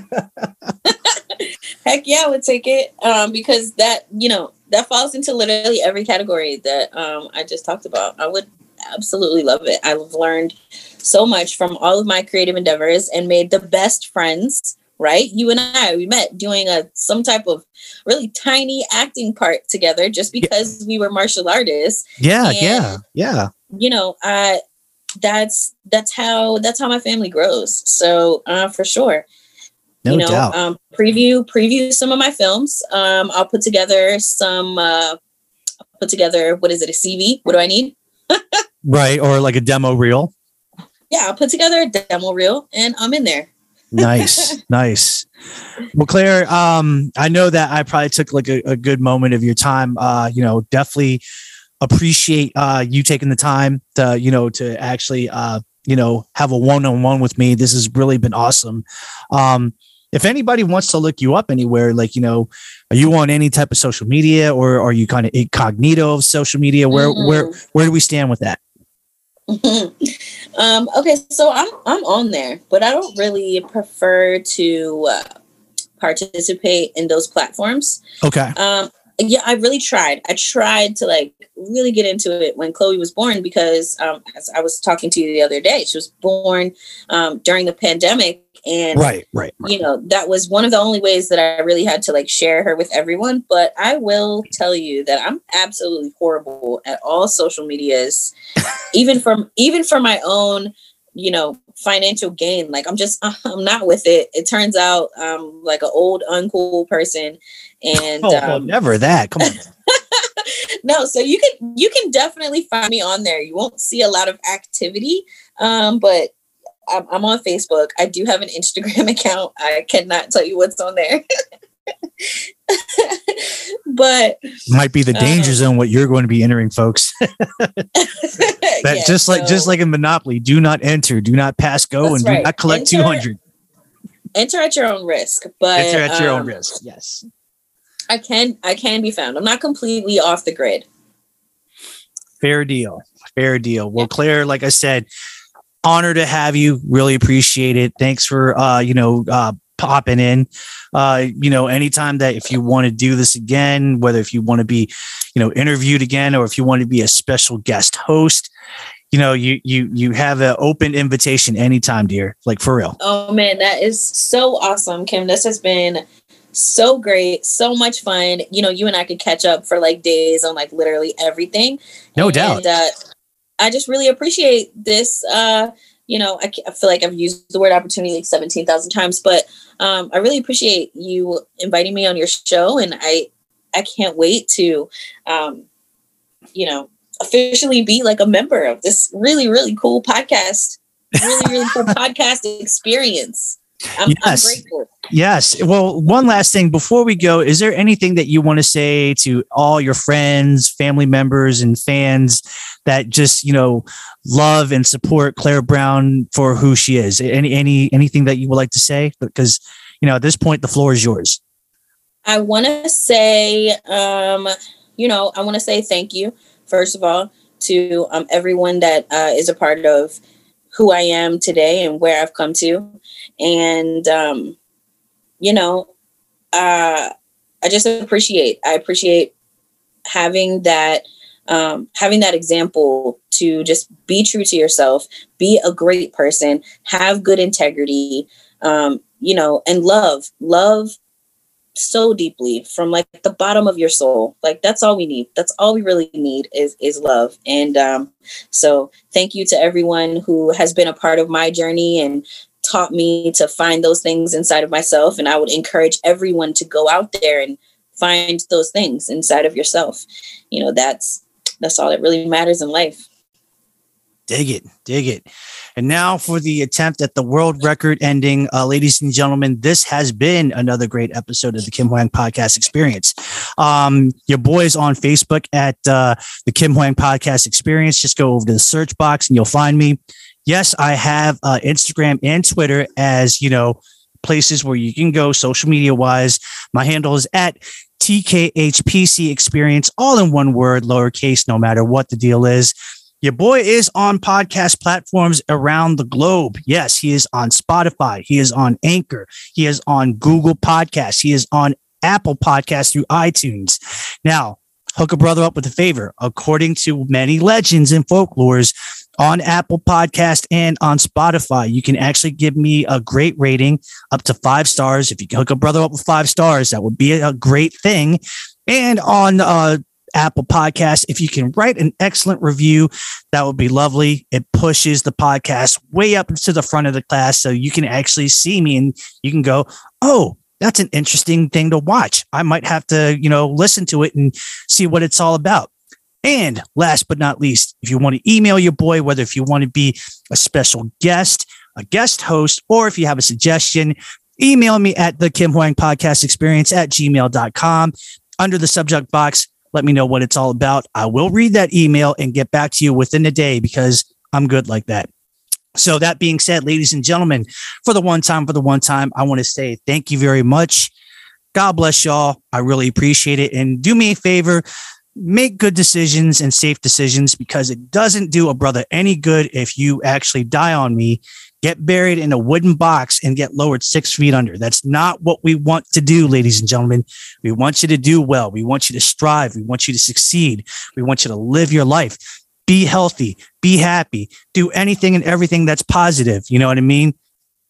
[SPEAKER 4] Heck yeah, I would take it um, because that you know that falls into literally every category that um, I just talked about. I would absolutely love it. I've learned so much from all of my creative endeavors and made the best friends. Right, you and I we met doing a some type of really tiny acting part together just because yeah. we were martial artists.
[SPEAKER 3] Yeah, and, yeah, yeah.
[SPEAKER 4] You know, I that's that's how that's how my family grows. So uh, for sure.
[SPEAKER 3] No
[SPEAKER 4] you know,
[SPEAKER 3] doubt.
[SPEAKER 4] Um, preview preview some of my films. Um, I'll put together some. Uh, put together what is it? A CV? What do I need?
[SPEAKER 3] right, or like a demo reel.
[SPEAKER 4] Yeah, I'll put together a demo reel, and I'm in there.
[SPEAKER 3] Nice, nice. Well, Claire, um, I know that I probably took like a, a good moment of your time. Uh, you know, definitely appreciate uh, you taking the time to, you know, to actually, uh, you know, have a one-on-one with me. This has really been awesome. Um, if anybody wants to look you up anywhere, like, you know, are you on any type of social media or are you kind of incognito of social media? Where, mm-hmm. where, where do we stand with that?
[SPEAKER 4] um, okay. So I'm, I'm on there, but I don't really prefer to, uh, participate in those platforms.
[SPEAKER 3] Okay.
[SPEAKER 4] Um, yeah, I really tried. I tried to like really get into it when Chloe was born because, um, as I was talking to you the other day, she was born um, during the pandemic, and
[SPEAKER 3] right, right, right,
[SPEAKER 4] you know that was one of the only ways that I really had to like share her with everyone. But I will tell you that I'm absolutely horrible at all social medias, even from even for my own, you know, financial gain. Like I'm just I'm not with it. It turns out I'm like an old uncool person and
[SPEAKER 3] oh, um, well, never that. Come on.
[SPEAKER 4] no, so you can you can definitely find me on there. You won't see a lot of activity, um, but I'm, I'm on Facebook. I do have an Instagram account. I cannot tell you what's on there. but
[SPEAKER 3] Might be the danger
[SPEAKER 4] Uh,
[SPEAKER 3] zone what you're going to be entering, folks. that
[SPEAKER 4] yeah,
[SPEAKER 3] just like just like in Monopoly, do not enter, do not pass go,
[SPEAKER 4] That's
[SPEAKER 3] and do
[SPEAKER 4] right.
[SPEAKER 3] not collect
[SPEAKER 4] Enter-
[SPEAKER 3] two hundred.
[SPEAKER 4] enter at your own risk. But
[SPEAKER 3] Enter at your own
[SPEAKER 4] um,
[SPEAKER 3] risk. Yes.
[SPEAKER 4] I can I can be found. I'm not completely off the grid.
[SPEAKER 3] Fair deal. Fair deal. Well, Claire, like I said, honor to have you. Really appreciate it. Thanks for uh, you know, uh popping in. Uh, you know, anytime that if you want to do this again, whether if you want to be, you know, interviewed again or if you want to be a special guest host, you know, you you you have an open invitation anytime, dear. Like for real.
[SPEAKER 4] Oh man, that is so awesome, Kim. This has been so great, so much fun. You know, you and I could catch up for like days on like literally everything.
[SPEAKER 3] No
[SPEAKER 4] and,
[SPEAKER 3] doubt.
[SPEAKER 4] Uh, I just really appreciate this. Uh, you know, I, I feel like I've used the word opportunity like 17,000 times, but um, I really appreciate you inviting me on your show. And I, I can't wait to, um, you know, officially be like a member of this really, really cool podcast, really, really cool podcast experience. I'm,
[SPEAKER 3] Yes.
[SPEAKER 4] I'm grateful.
[SPEAKER 3] Yes. Well, one last thing before we go, is there anything that you want to say to all your friends, family members, and fans that just you know love and support Claire Brown for who she is? Any any anything that you would like to say? Because you know at this point the floor is yours.
[SPEAKER 4] I want to say, um, you know, I want to say thank you, first of all, to um, everyone that uh, is a part of who I am today and where I've come to. And, um, you know, uh, I just appreciate, I appreciate having that, um, having that example to just be true to yourself, be a great person, have good integrity, um, you know, and love, love so deeply from like the bottom of your soul. Like that's all we need. That's all we really need is is love. And um so thank you to everyone who has been a part of my journey and taught me to find those things inside of myself. And i would encourage everyone to go out there and find those things inside of yourself. You know that's that's all that really matters in life
[SPEAKER 3] Dig it, dig it. And now for the attempt at the world record ending, uh, ladies and gentlemen, this has been another great episode of the Kim Hoang Podcast Experience. Um, your boys on Facebook at uh, the Kim Hoang Podcast Experience. Just go over to the search box and you'll find me. Yes, I have uh, Instagram and Twitter as you know places where you can go social media wise. My handle is at TKHPC Experience, all in one word, lowercase, no matter what the deal is. Your boy is on podcast platforms around the globe. Yes, he is on Spotify. He is on Anchor. He is on Google Podcasts. He is on Apple Podcasts through iTunes. Now, hook a brother up with a favor. According to many legends and folklores, on Apple Podcast and on Spotify, you can actually give me a great rating up to five stars. If you can hook a brother up with five stars, that would be a great thing. And on uh, Apple Podcast. If you can write an excellent review, that would be lovely. It pushes the podcast way up to the front of the class so you can actually see me and you can go, oh, that's an interesting thing to watch. I might have to, you know, listen to it and see what it's all about. And last but not least, if you want to email your boy, whether if you want to be a special guest, a guest host, or if you have a suggestion, email me at the Kim Hoang Podcast Experience at gmail.com. Under the subject box, let me know what it's all about. I will read that email and get back to you within a day because I'm good like that. So, that being said, ladies and gentlemen, for the one time, for the one time, I want to say thank you very much. God bless y'all. I really appreciate it. And do me a favor, make good decisions and safe decisions because it doesn't do a brother any good if you actually die on me, get buried in a wooden box, and get lowered six feet under. That's not what we want to do, ladies and gentlemen. We want you to do well. We want you to strive. We want you to succeed. We want you to live your life. Be healthy, be happy, do anything and everything that's positive. You know what I mean?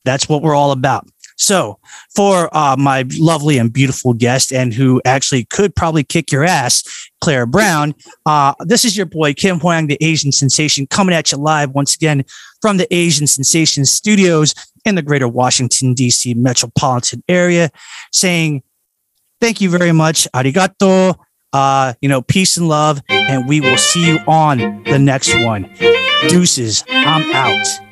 [SPEAKER 3] That's what we're all about. So, for uh, my lovely and beautiful guest, and who actually could probably kick your ass, Claire Brown, uh, this is your boy, Kim Hoang, the Asian sensation, coming at you live once again from the Asian Sensation Studios in the greater Washington, D.C. metropolitan area, saying, Thank you very much. Arigato. Uh, you know, peace and love. And we will see you on the next one. Deuces, I'm out.